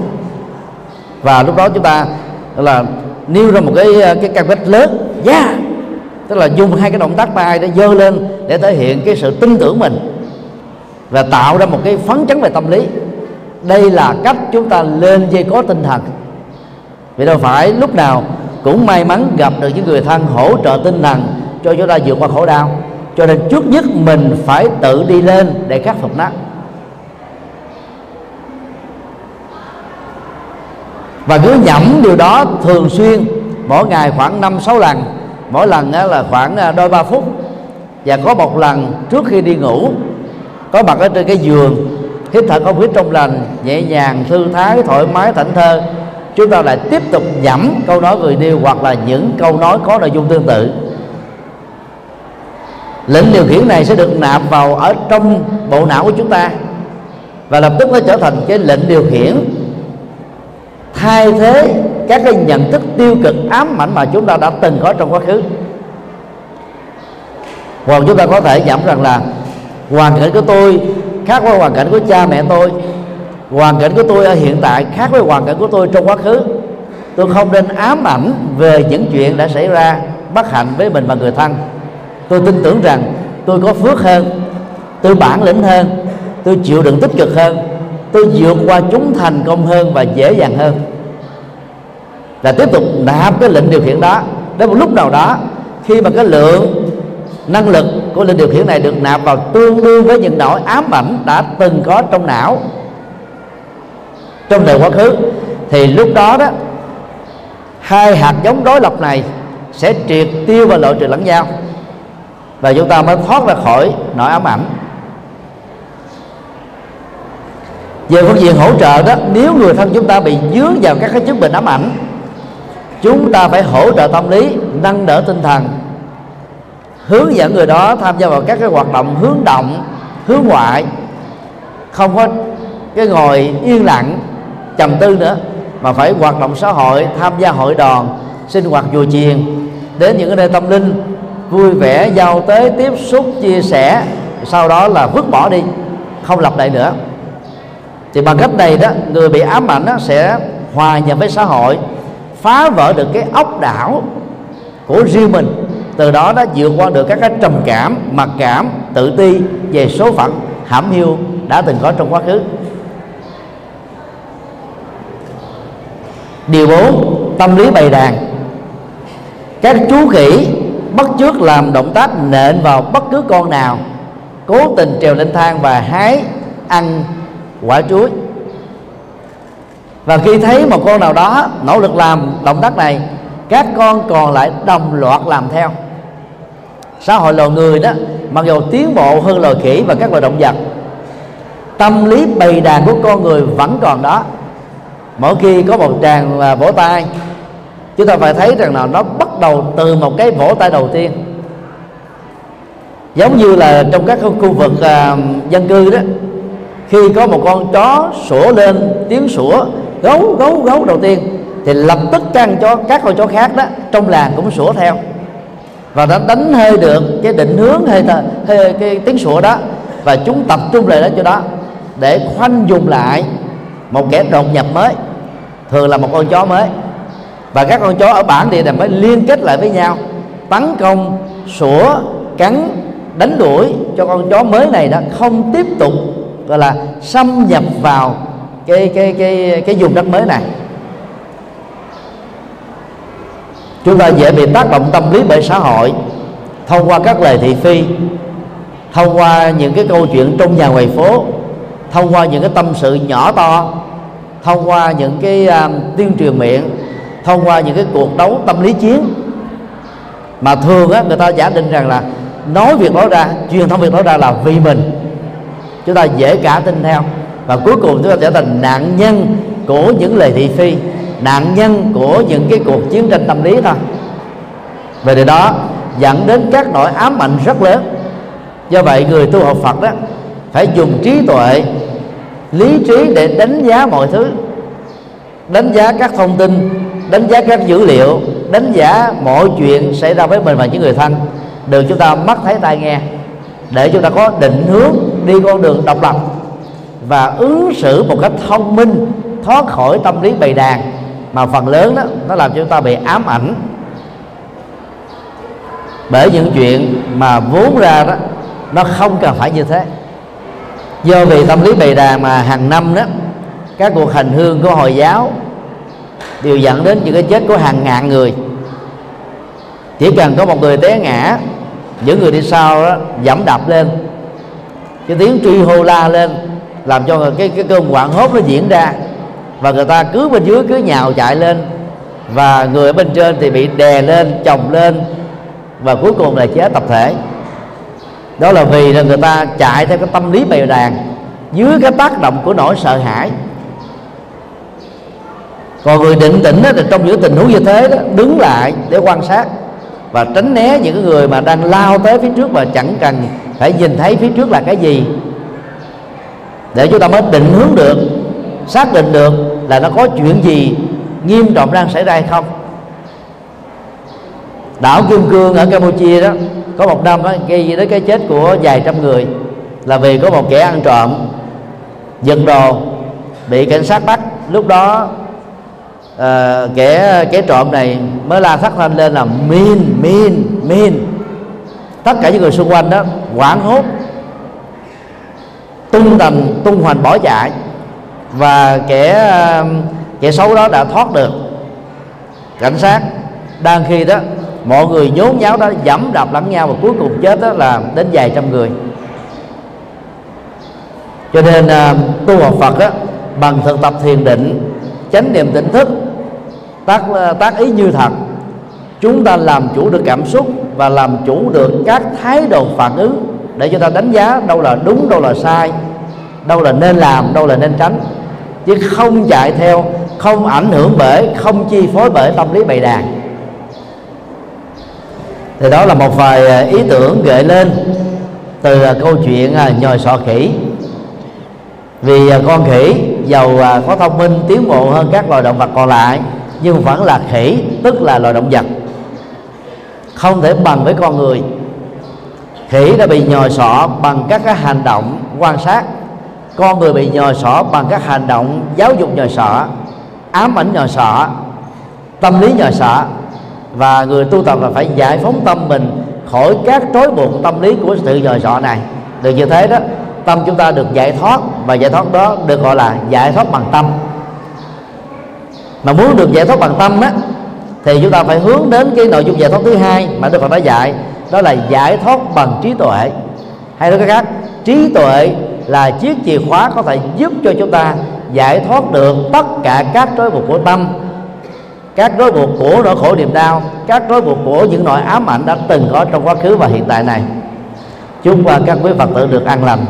Và lúc đó chúng ta là nêu ra một cái cái cam kết lớn. Yeah tức là dùng hai cái động tác tay để dơ lên để thể hiện cái sự tin tưởng mình và tạo ra một cái phấn chấn về tâm lý đây là cách chúng ta lên dây có tinh thần. Vì đâu phải lúc nào cũng may mắn gặp được những người thân hỗ trợ tinh thần cho chúng ta vượt qua khổ đau. Cho nên trước nhất mình phải tự đi lên để khắc phục nó. Và cứ nhẩm điều đó thường xuyên, mỗi ngày khoảng năm, sáu lần. Mỗi lần là khoảng à, đôi ba phút. Và có một lần trước khi đi ngủ, có mặt ở trên cái giường hít thở không khí trong lành, nhẹ nhàng, thư thái, thoải mái, thảnh thơ. Chúng ta lại tiếp tục nhẩm câu nói người điêu hoặc là những câu nói có nội dung tương tự. Lệnh điều khiển này sẽ được nạp vào ở trong bộ não của chúng ta và lập tức nó trở thành cái lệnh điều khiển. Thay thế các cái nhận thức tiêu cực, ám ảnh mà chúng ta đã từng có trong quá khứ. Hoặc chúng ta có thể giảm rằng là, hoàn cảnh của tôi khác với hoàn cảnh của cha mẹ tôi. Hoàn cảnh của tôi ở hiện tại khác với hoàn cảnh của tôi trong quá khứ. Tôi không nên ám ảnh về những chuyện đã xảy ra, bất hạnh với mình và người thân. Tôi tin tưởng rằng tôi có phước hơn, tôi bản lĩnh hơn, tôi chịu đựng tích cực hơn, tôi vượt qua chúng thành công hơn và dễ dàng hơn. Là tiếp tục nạp cái lệnh điều khiển đó. Đến một lúc nào đó, khi mà cái lượng năng lực của linh điều khiển này được nạp vào tương đương với những nỗi ám ảnh đã từng có trong não. Trong đời quá khứ, thì lúc đó đó, hai hạt giống đối lập này sẽ triệt tiêu và loại trừ lẫn nhau, và chúng ta mới thoát ra khỏi nỗi ám ảnh. Về phương diện hỗ trợ đó, nếu người thân chúng ta bị dướng vào các cái chứng bệnh ám ảnh, chúng ta phải hỗ trợ tâm lý, nâng đỡ tinh thần hướng dẫn người đó tham gia vào các cái hoạt động hướng động, hướng ngoại. Không có cái ngồi yên lặng, trầm tư nữa, mà phải hoạt động xã hội, tham gia hội đoàn, sinh hoạt chùa chiền. Đến những cái nơi tâm linh, vui vẻ giao tế, tiếp xúc, chia sẻ, sau đó là vứt bỏ đi, không lặp lại nữa. Thì bằng cách này đó, người bị ám ảnh đó sẽ hòa nhập với xã hội, phá vỡ được cái ốc đảo của riêng mình từ đó đã vượt qua được các cái trầm cảm, mặc cảm, tự ti về số phận, hãm hiu đã từng có trong quá khứ. Điều 4 tâm lý bày đàn. Các chú khỉ bắt chước làm động tác nện vào bất cứ con nào, cố tình trèo lên thang và hái ăn quả chuối. Và khi thấy một con nào đó nỗ lực làm động tác này, các con còn lại đồng loạt làm theo xã hội loài người đó mặc dù tiến bộ hơn loài khỉ và các loài động vật tâm lý bầy đàn của con người vẫn còn đó. Mỗi khi có một tràng vỗ tay chúng ta phải thấy rằng là nó bắt đầu từ một cái vỗ tay đầu tiên. Giống như là trong các khu vực à, dân cư đó khi có một con chó sủa lên tiếng sủa gấu gấu gấu đầu tiên thì lập tức các cho chó các con chó khác đó trong làng cũng sủa theo và đã đánh hơi được cái định hướng hay, hay cái tiếng sủa đó. Và chúng tập trung lại đó cho đó để khoanh dùng lại một kẻ đột nhập mới thường là một con chó mới. Và các con chó ở bản địa này mới liên kết lại với nhau tấn công sủa cắn đánh đuổi cho con chó mới này đó không tiếp tục gọi là xâm nhập vào cái cái cái cái vùng đất mới này. Chúng ta dễ bị tác động tâm lý bởi xã hội. Thông qua các lời thị phi thông qua những cái câu chuyện trong nhà ngoài phố thông qua những cái tâm sự nhỏ to thông qua những cái uh, tuyên truyền miệng thông qua những cái cuộc đấu tâm lý chiến mà thường á người ta giả định rằng là nói việc đó ra truyền thông việc đó ra là vì mình. Chúng ta dễ cả tin theo. Và cuối cùng chúng ta trở thành nạn nhân của những lời thị phi nạn nhân của những cái cuộc chiến tranh tâm lý thôi. Về điều đó dẫn đến các nỗi ám ảnh rất lớn. Do vậy, người tu học Phật đó phải dùng trí tuệ, lý trí để đánh giá mọi thứ. Đánh giá các thông tin, đánh giá các dữ liệu, đánh giá mọi chuyện xảy ra với mình và những người thân. Được chúng ta mắt thấy tai nghe, để chúng ta có định hướng đi con đường độc lập và ứng xử một cách thông minh, thoát khỏi tâm lý bầy đàn mà phần lớn đó, nó làm cho chúng ta bị ám ảnh. Bởi những chuyện mà vốn ra đó, nó không cần phải như thế. Do vì tâm lý bày đàn mà hàng năm đó, các cuộc hành hương của hồi giáo đều dẫn đến những cái chết của hàng ngàn người. Chỉ cần có một người té ngã, những người đi sau đó dẫm đạp lên. Cái tiếng truy hô la lên làm cho cái cái cơn hoảng hốt nó diễn ra và người ta cứ bên dưới cứ nhào chạy lên. Và người ở bên trên thì bị đè lên chồng lên. Và cuối cùng là chết tập thể. Đó là vì là người ta chạy theo cái tâm lý bầy đàn dưới cái tác động của nỗi sợ hãi. Còn người định tĩnh đó, thì trong những tình huống như thế đó đứng lại để quan sát và tránh né những người mà đang lao tới phía trước và chẳng cần phải nhìn thấy phía trước là cái gì. Để chúng ta mới định hướng được xác định được là nó có chuyện gì nghiêm trọng đang xảy ra hay không? Đảo kim cương ở campuchia đó có một năm đó gây đến cái chết của vài trăm người là vì có một kẻ ăn trộm giật đồ bị cảnh sát bắt. Lúc đó à, kẻ kẻ trộm này mới la thắt thanh lên là min min min. Tất cả những người xung quanh đó hoảng hốt tung tành tung hoành bỏ chạy và kẻ um, kẻ xấu đó đã thoát được. Cảnh sát đang khi đó mọi người nhốn nháo đó dẫm đạp lẫn nhau và cuối cùng chết đó là đến vài trăm người. Cho nên um, tu học Phật đó, bằng thực tập thiền định chánh niệm tỉnh thức tác uh, tác ý như thật chúng ta làm chủ được cảm xúc và làm chủ được các thái độ phản ứng để chúng ta đánh giá đâu là đúng đâu là sai đâu là nên làm đâu là nên tránh chứ không chạy theo, không ảnh hưởng bởi, không chi phối bởi tâm lý bày đàn. Thì đó là một vài à, ý tưởng gợi lên từ à, câu chuyện à, nhồi sọ khỉ. Vì con khỉ giàu có thông minh, tiến bộ hơn các loài động vật còn lại, nhưng vẫn là khỉ, tức là loài động vật. Không thể bằng với con người. Khỉ đã bị nhồi sọ bằng các cái hành động quan sát con người bị nhồi sọ bằng các hành động giáo dục nhồi sọ ám ảnh nhồi sọ tâm lý nhồi sọ và người tu tập là phải giải phóng tâm mình khỏi các trói buộc tâm lý của sự nhồi sọ này. Được như thế đó, tâm chúng ta được giải thoát và giải thoát đó được gọi là giải thoát bằng tâm. Mà muốn được giải thoát bằng tâm á, thì chúng ta phải hướng đến cái nội dung giải thoát thứ hai mà Đức Phật đã dạy, đó là giải thoát bằng trí tuệ. Hay nói cách khác, trí tuệ là chiếc chìa khóa có thể giúp cho chúng ta giải thoát được tất cả các trói buộc của tâm, các rối buộc của nỗi khổ niềm đau, các rối buộc của những nỗi ám ảnh đã từng có trong quá khứ và hiện tại này. Chúc các quý phật tử được an lành.